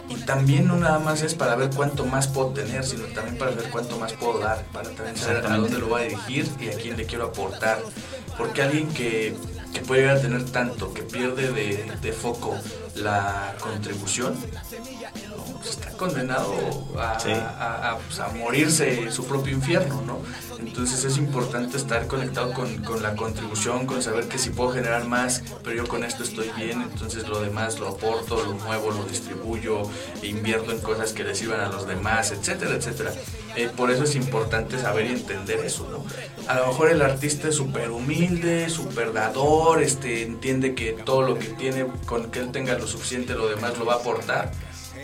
Y también no nada más es para ver cuánto más puedo tener, sino también para ver cuánto más puedo dar, para también saber a dónde lo voy a dirigir y a quién le quiero aportar. Porque alguien que, que puede llegar a tener tanto, que pierde de, de foco la contribución, pues está condenado a, pues, a, morirse en su propio infierno, ¿no? Entonces es importante estar conectado con, con, la contribución, con saber que si puedo generar más, pero yo con esto estoy bien, entonces lo demás lo aporto, lo muevo, lo distribuyo, invierto en cosas que le sirvan a los demás, etcétera, etcétera. Eh, por eso es importante saber y entender eso, ¿no? A lo mejor el artista es súper humilde, súper dador, este, entiende que todo lo que tiene, con que él tenga lo suficiente, lo demás lo va a aportar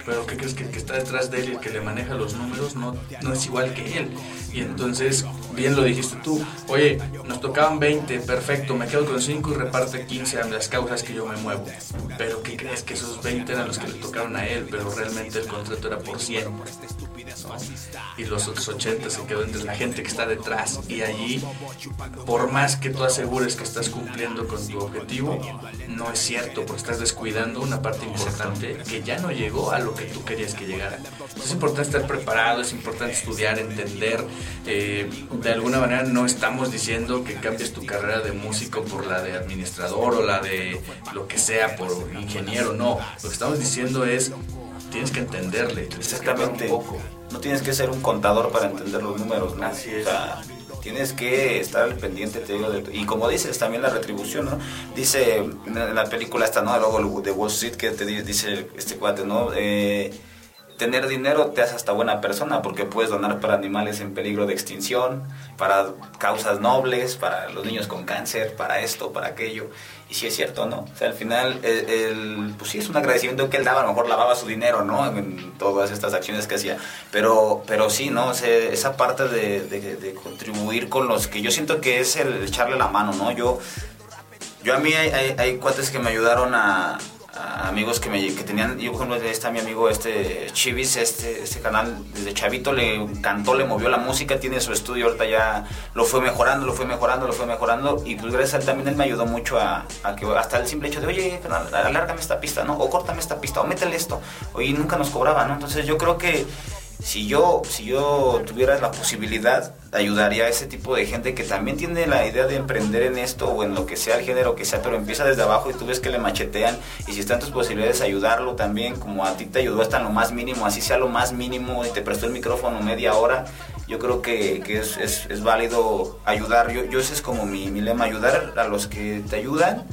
pero ¿qué crees que el que está detrás de él y el que le maneja los números no, no es igual que él? Y entonces, bien lo dijiste tú, oye, nos tocaban 20, perfecto, me quedo con 5 y reparte 15 a las causas que yo me muevo. Pero ¿qué crees que esos 20 eran los que le tocaron a él, pero realmente el contrato era por 100? Y los otros 80 se quedó entre la gente que está detrás. Y allí, por más que tú asegures que estás cumpliendo con tu objetivo, no es cierto, porque estás descuidando una parte importante que ya no llegó a lo que tú querías que llegara. Es importante estar preparado, es importante estudiar, entender. Eh, de alguna manera no estamos diciendo que cambies tu carrera de músico por la de administrador o la de lo que sea, por ingeniero, no. Lo que estamos diciendo es tienes que entenderle. Exactamente. Un poco. No tienes que ser un contador para entender los números, ¿no? Así es. tienes que estar al pendiente, te digo, y como dices, también la retribución, ¿no? Dice en la película esta, ¿no? Luego de Wall Street que te dice este cuate, ¿no? Eh, tener dinero te hace hasta buena persona porque puedes donar para animales en peligro de extinción, para causas nobles, para los niños con cáncer, para esto, para aquello. Y sí es cierto, ¿no? O sea, al final, el, pues sí es un agradecimiento que él daba, a lo mejor lavaba su dinero, ¿no? En todas estas acciones que hacía. Pero, pero sí, ¿no? O sea, esa parte de, de, contribuir con los que yo siento que es el echarle la mano, ¿no? Yo, yo a mí hay, hay cuates que me ayudaron a, amigos que, me, que tenían, yo por ejemplo, está mi amigo este Chivis, este, este canal desde chavito le encantó, le movió la música, tiene su estudio, ahorita ya lo fue mejorando, lo fue mejorando, lo fue mejorando y pues gracias a él también él me ayudó mucho a, que hasta el simple hecho de, oye, alárgame esta pista, ¿no? O córtame esta pista, o métele esto, y nunca nos cobraba, ¿no? Entonces yo creo que si yo, si yo tuviera la posibilidad, ayudaría a ese tipo de gente que también tiene la idea de emprender en esto o en lo que sea el género que sea, pero empieza desde abajo y tú ves que le machetean y si están tus posibilidades ayudarlo también, como a ti te ayudó hasta lo más mínimo, así sea lo más mínimo y te prestó el micrófono media hora, yo creo que, es, es, válido ayudar. Yo, yo ese es como mi, mi lema, ayudar a los que te ayudan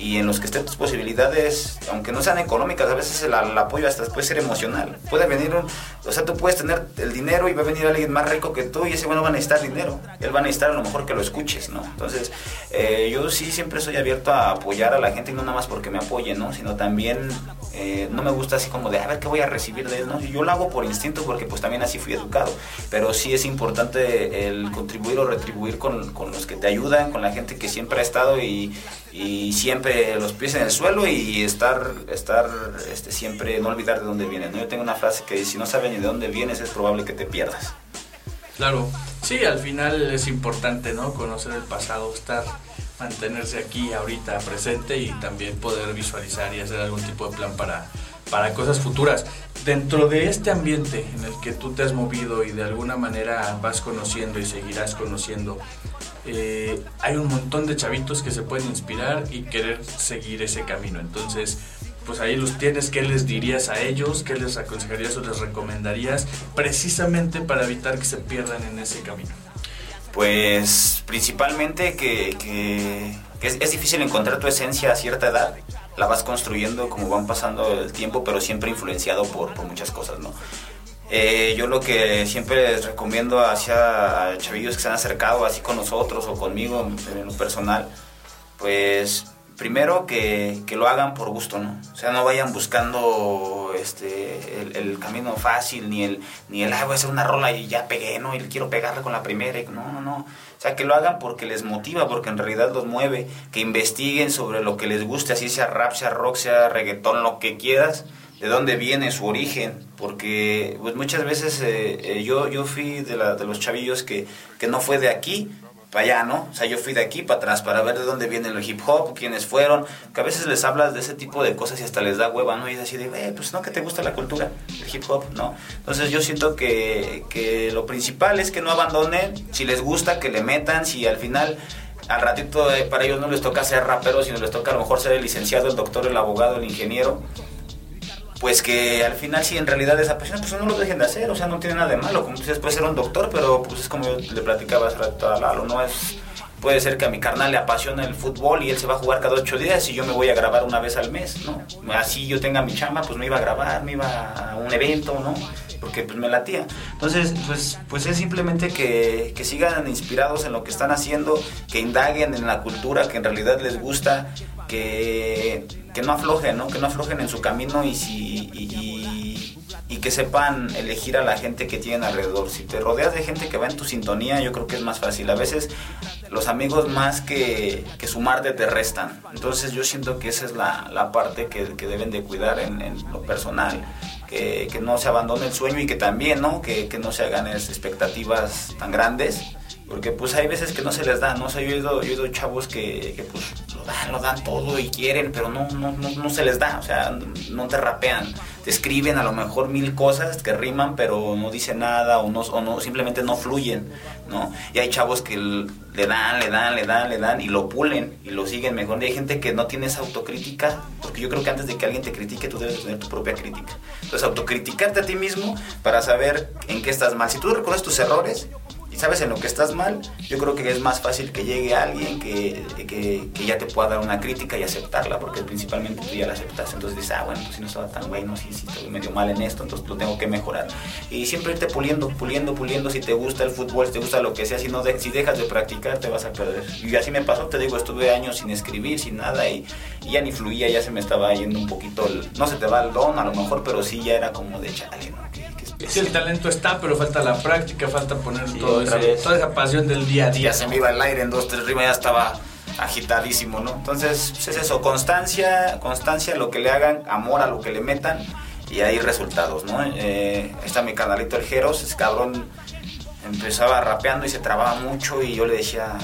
y en los que estén tus posibilidades, aunque no sean económicas, a veces el, apoyo hasta puede ser emocional. Puede venir, o sea, tú puedes tener el dinero y va a venir alguien más rico que tú y ese bueno va a necesitar dinero. Él va a necesitar a lo mejor que lo escuches, ¿no? Entonces, eh, yo sí siempre soy abierto a apoyar a la gente y no nada más porque me apoyen, ¿no? Sino también eh, no me gusta así como de, a ver qué voy a recibir de él, ¿no? Yo lo hago por instinto porque pues también así fui educado. Pero sí es importante el contribuir o retribuir con, con los que te ayudan, con la gente que siempre ha estado y, y siempre los pies en el suelo y estar, estar este, siempre, no olvidar de dónde vienes. ¿no? Yo tengo una frase que dice, si no sabes ni de dónde vienes, es probable que te pierdas. Claro, sí, al final es importante, ¿no? Conocer el pasado, estar, mantenerse aquí, ahorita, presente y también poder visualizar y hacer algún tipo de plan para, para cosas futuras. Dentro de este ambiente en el que tú te has movido y de alguna manera vas conociendo y seguirás conociendo, eh, hay un montón de chavitos que se pueden inspirar y querer seguir ese camino. Entonces, pues ahí los tienes, ¿qué les dirías a ellos? ¿Qué les aconsejarías o les recomendarías precisamente para evitar que se pierdan en ese camino? Pues principalmente que, es, difícil encontrar tu esencia a cierta edad. La vas construyendo como van pasando el tiempo, pero siempre influenciado por, muchas cosas, ¿no? Eh, yo lo que siempre les recomiendo hacia chavillos que se han acercado así con nosotros o conmigo en lo personal, pues primero que, lo hagan por gusto, ¿no? O sea, no vayan buscando este, el, camino fácil, ni el, ni el, ah, voy a hacer una rola y ya pegué, ¿no? Y quiero pegarle con la primera. No, no, no. O sea, que lo hagan porque les motiva, porque en realidad los mueve, que investiguen sobre lo que les guste, así sea rap, sea rock, sea reggaetón, lo que quieras, de dónde viene su origen, porque pues muchas veces eh, eh, yo, yo fui de, la, de los chavillos que, que no fue de aquí, para allá, ¿no? O sea, yo fui de aquí para atrás para ver de dónde viene el hip hop, quiénes fueron, que a veces les hablas de ese tipo de cosas y hasta les da hueva, ¿no? Y es así de, eh, pues no, que te gusta la cultura, el hip hop, ¿no? Entonces yo siento que, que lo principal es que no abandonen, si les gusta, que le metan, si al final al ratito eh, para ellos no les toca ser raperos, sino les toca a lo mejor ser el licenciado, el doctor, el abogado, el ingeniero, pues que al final si en realidad esa apasiona, pues no lo dejen de hacer, o sea, no tiene nada de malo, como dices, puede ser un doctor, pero pues es como yo le platicaba hace rato a Lalo, no es, puede ser que a mi carnal le apasione el fútbol y él se va a jugar cada ocho días y yo me voy a grabar una vez al mes, ¿no? Así yo tenga mi chamba, pues me iba a grabar, me iba a un evento, ¿no? Porque pues me latía. Entonces, pues, pues es simplemente que, que sigan inspirados en lo que están haciendo, que indaguen en la cultura que en realidad les gusta, que, que no aflojen, ¿no? Que no aflojen en su camino y, si, y, y, que sepan elegir a la gente que tienen alrededor. Si te rodeas de gente que va en tu sintonía, yo creo que es más fácil. A veces los amigos más que, que sumarte te restan. Entonces yo siento que esa es la, la parte que, que, deben de cuidar en, en lo personal. Que, que, no se abandone el sueño y que también, ¿no? Que, que no se hagan expectativas tan grandes porque pues hay veces que no se les da, ¿no? O sea, yo he oído chavos que, que, pues dan, lo dan todo y quieren, pero no, no, no, no se les da, o sea, no te rapean, te escriben a lo mejor mil cosas que riman, pero no dicen nada o no, o no simplemente no fluyen, ¿no? Y hay chavos que le dan, le dan, le dan, le dan y lo pulen y lo siguen mejor. Y hay gente que no tiene esa autocrítica, porque yo creo que antes de que alguien te critique, tú debes tener tu propia crítica. Entonces, autocriticarte a ti mismo para saber en qué estás mal. Si tú reconoces tus errores, sabes en lo que estás mal, yo creo que es más fácil que llegue alguien que, que, ya te pueda dar una crítica y aceptarla, porque principalmente tú ya la aceptas. Entonces dices, ah, bueno, pues si no estaba tan bueno, si, si estoy medio mal en esto, entonces lo tengo que mejorar. Y siempre irte puliendo, puliendo, puliendo. Si te gusta el fútbol, si te gusta lo que sea, si, no de, si dejas de practicar, te vas a perder. Y así me pasó, te digo, estuve años sin escribir, sin nada, y, ya ni fluía, ya se me estaba yendo un poquito, no se te va el don a lo mejor, pero sí ya era como de chale, ¿no? Sí, el talento está, pero falta la práctica, falta poner todo toda esa pasión del día a día. Ya se me iba el aire en dos, tres rimas, ya estaba agitadísimo, ¿no? Entonces, pues, es eso, constancia, constancia, lo que le hagan, amor a lo que le metan y hay resultados, ¿no? Eh, está mi canalito el Jeros, ese cabrón empezaba rapeando y se trababa mucho y yo le decía,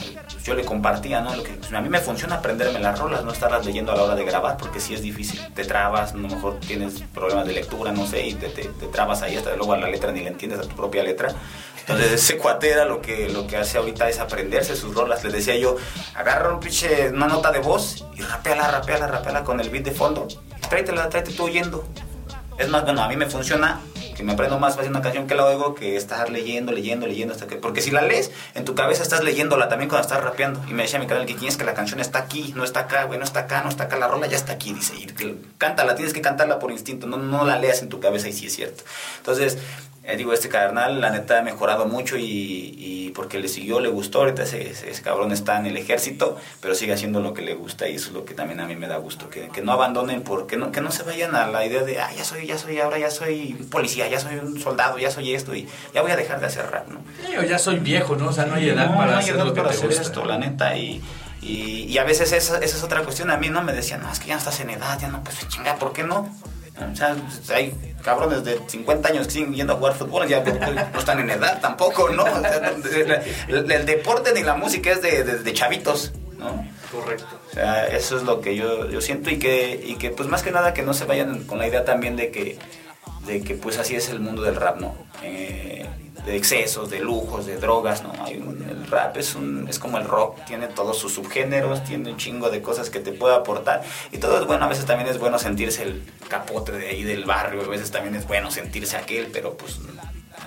yo le compartía, ¿no? Lo que, pues, a mí me funciona aprenderme las rolas, no estarlas leyendo a la hora de grabar, porque sí es difícil, te trabas, a lo mejor tienes problemas de lectura, no sé, y te, trabas ahí hasta luego a la letra ni le entiendes a tu propia letra. Entonces ese cuate lo que, lo que hace ahorita es aprenderse sus rolas. Les decía yo, agarra un pinche, una nota de voz y rapeala, rapeala, rapeala con el beat de fondo. Tráetela, tráete tú oyendo. Es más, bueno, a mí me funciona que me aprendo más fácil una canción que la oigo que estar leyendo, leyendo, leyendo hasta que... Porque si la lees, en tu cabeza estás leyéndola también cuando estás rapeando. Y me decía mi canal que tienes que la canción está aquí, no está acá, güey, no está acá, no está acá, la rola ya está aquí, dice. Y cántala, tienes que cantarla por instinto, no, no la leas en tu cabeza y sí es cierto. Entonces, eh, digo, este carnal, la neta, ha mejorado mucho y, porque le siguió, le gustó. Ahorita ese, ese, cabrón está en el ejército, pero sigue haciendo lo que le gusta y eso es lo que también a mí me da gusto. Que, que no abandonen, porque no, que no se vayan a la idea de, ah, ya soy, ya soy, ahora ya soy policía, ya soy un soldado, ya soy esto y ya voy a dejar de hacer rap, ¿no? ya soy viejo, ¿no? O sea, no hay edad para hacer lo que te gusta. esto, la neta, y... Y, y, a veces esa, esa, es otra cuestión. A mí no me decían, no, es que ya no estás en edad, ya no, pues chinga, ¿por qué no? O sea, hay cabrones de 50 años que siguen yendo a jugar fútbol, ya no están en edad tampoco, ¿no? el, deporte ni la música es de, chavitos, ¿no? Correcto. O sea, eso es lo que yo, yo siento y que, y que, pues más que nada, que no se vayan con la idea también de que de que pues así es el mundo del rap, ¿no? Eh, de excesos, de lujos, de drogas, ¿no? Hay el rap es, un, es como el rock, tiene todos sus subgéneros, tiene un chingo de cosas que te puede aportar y todo es bueno, a veces también es bueno sentirse el capote de ahí del barrio, a veces también es bueno sentirse aquel, pero pues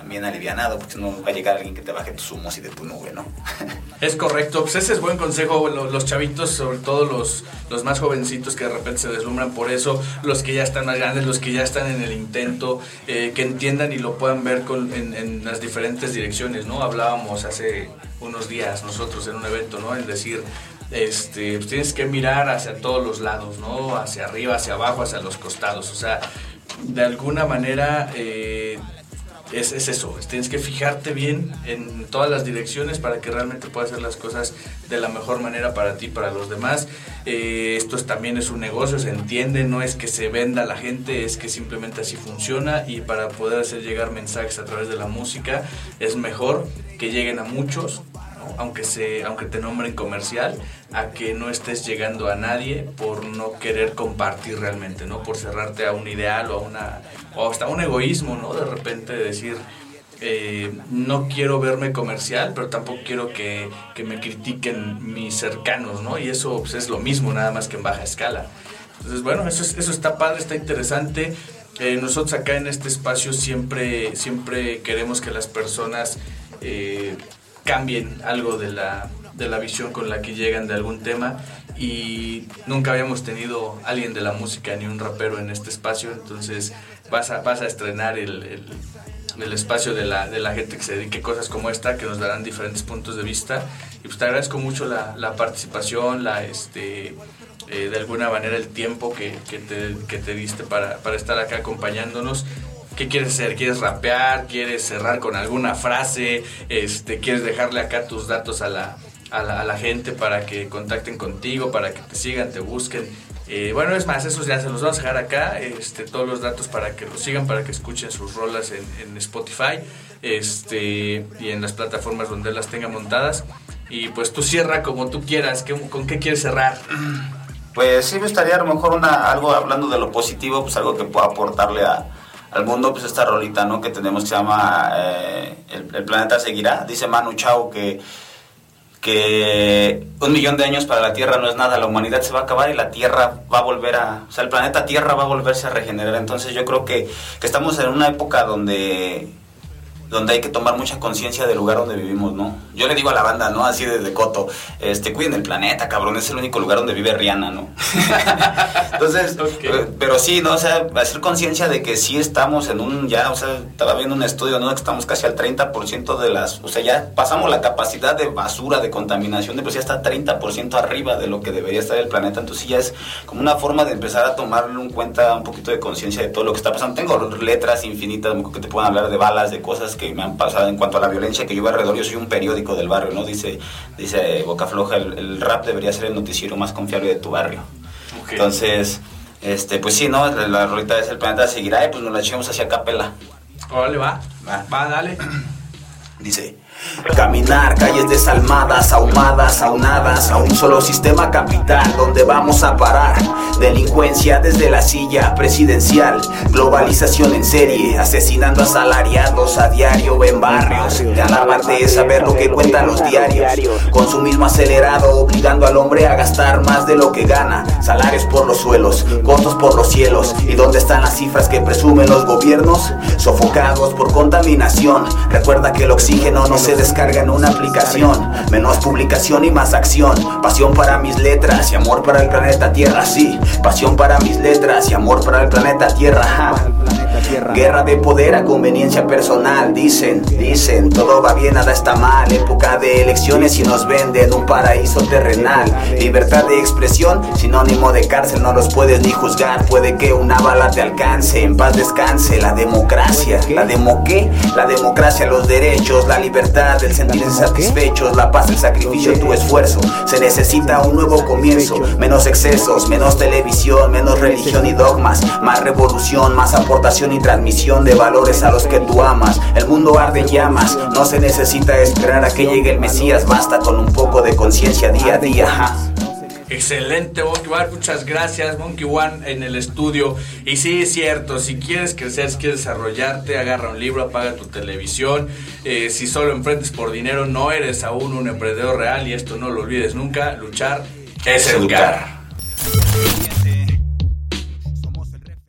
bien alivianado, porque no va a llegar alguien que te baje tus humos y de tu nube, ¿no? es correcto, pues ese es buen consejo, los, chavitos, sobre todo los, los más jovencitos que de repente se deslumbran por eso, los que ya están más grandes, los que ya están en el intento, eh, que entiendan y lo puedan ver con, en, las diferentes direcciones, ¿no? Hablábamos hace unos días nosotros en un evento, ¿no? En decir, este, pues tienes que mirar hacia todos los lados, ¿no? Hacia arriba, hacia abajo, hacia los costados, o sea, de alguna manera... Eh, es, eso, tienes que fijarte bien en todas las direcciones para que realmente puedas hacer las cosas de la mejor manera para ti y para los demás. Eh, esto también es un negocio, se entiende, no es que se venda a la gente, es que simplemente así funciona y para poder hacer llegar mensajes a través de la música es mejor que lleguen a muchos aunque, se, aunque te nombren comercial, a que no estés llegando a nadie por no querer compartir realmente, ¿no? Por cerrarte a un ideal o a una, o hasta un egoísmo, ¿no? De repente decir, eh, no quiero verme comercial, pero tampoco quiero que, que, me critiquen mis cercanos, ¿no? Y eso pues, es lo mismo, nada más que en baja escala. Entonces, bueno, eso, eso está padre, está interesante. Eh, nosotros acá en este espacio siempre, siempre queremos que las personas eh, cambien algo de la, de la visión con la que llegan de algún tema y nunca habíamos tenido alguien de la música ni un rapero en este espacio, entonces vas a, vas a estrenar el, el, espacio de la, de la, gente que se dedique a cosas como esta, que nos darán diferentes puntos de vista. Y pues te agradezco mucho la, la participación, la, este, eh, de alguna manera el tiempo que, que, te, que te, diste para, para estar acá acompañándonos. ¿Qué quieres hacer? ¿Quieres rapear? ¿Quieres cerrar con alguna frase? Este, ¿Quieres dejarle acá tus datos a la, a la, gente para que contacten contigo, para que te sigan, te busquen? Eh, bueno, es más, esos ya se los vamos a dejar acá, este, todos los datos para que los sigan, para que escuchen sus rolas en, Spotify este, y en las plataformas donde las tengan montadas. Y pues tú cierra como tú quieras, ¿con qué quieres cerrar? Pues sí me gustaría a lo mejor una, algo hablando de lo positivo, pues algo que pueda aportarle a, al mundo, pues esta rolita, ¿no? Que tenemos que se llama eh, el, planeta seguirá. Dice Manu Chao que, que un millón de años para la Tierra no es nada, la humanidad se va a acabar y la Tierra va a volver a... O sea, el planeta Tierra va a volverse a regenerar. Entonces yo creo que, que estamos en una época donde donde hay que tomar mucha conciencia del lugar donde vivimos, ¿no? Yo le digo a la banda, ¿no? Así desde Coto, este, cuiden el planeta, cabrón, es el único lugar donde vive Rihanna, ¿no? Entonces, pero, sí, ¿no? O sea, hacer conciencia de que sí estamos en un, ya, o sea, estaba viendo un estudio, ¿no? Que estamos casi al 30% de las, o sea, ya pasamos la capacidad de basura, de contaminación, de pues ya está 30% arriba de lo que debería estar el planeta, entonces ya es como una forma de empezar a tomar en cuenta un poquito de conciencia de todo lo que está pasando. Tengo letras infinitas que te puedan hablar de balas, de cosas que me han pasado en cuanto a la violencia que yo veo alrededor. Yo soy un periódico del barrio, ¿no? Dice, dice Boca Floja, el, rap debería ser el noticiero más confiable de tu barrio. Entonces, este, pues sí, ¿no? La rolita es el planeta seguirá y pues nos la echamos hacia Capela. Órale, va. Va, va dale. Dice. Caminar calles desalmadas, ahumadas, aunadas a un solo sistema capital donde vamos a parar. Delincuencia desde la silla presidencial, globalización en serie, asesinando a salariados a diario en barrios. Alarmante es saber lo que cuentan los diarios. Consumismo acelerado, obligando al hombre a gastar más de lo que gana. Salarios por los suelos, costos por los cielos. ¿Y dónde están las cifras que presumen los gobiernos? Sofocados por contaminación. Recuerda que el oxígeno no se descarga en una aplicación. Menos publicación y más acción. Pasión para mis letras y amor para el planeta Tierra, sí. Pasión para mis letras y amor para el planeta Tierra, Guerra de poder a conveniencia personal, dicen, dicen, todo va bien, nada está mal. Época de elecciones y nos venden un paraíso terrenal. Libertad de expresión, sinónimo de cárcel, no los puedes ni juzgar. Puede que una bala te alcance, en paz descanse. La democracia, la demo qué? La democracia, los derechos, la libertad, el sentirse satisfechos, la paz, el sacrificio, tu esfuerzo. Se necesita un nuevo comienzo, menos excesos, menos televisión, menos religión y dogmas, más revolución, más aportación y transmisión de valores a los que tú amas. El mundo arde llamas, no se necesita esperar a que llegue el Mesías, basta con un poco de conciencia día a día. Excelente, Monkey One. Muchas gracias, Monkey One, en el estudio. Y sí, es cierto, si quieres crecer, si quieres desarrollarte, agarra un libro, apaga tu televisión. Eh, si solo enfrentes por dinero, no eres aún un emprendedor real y esto no lo olvides nunca. Luchar es educar.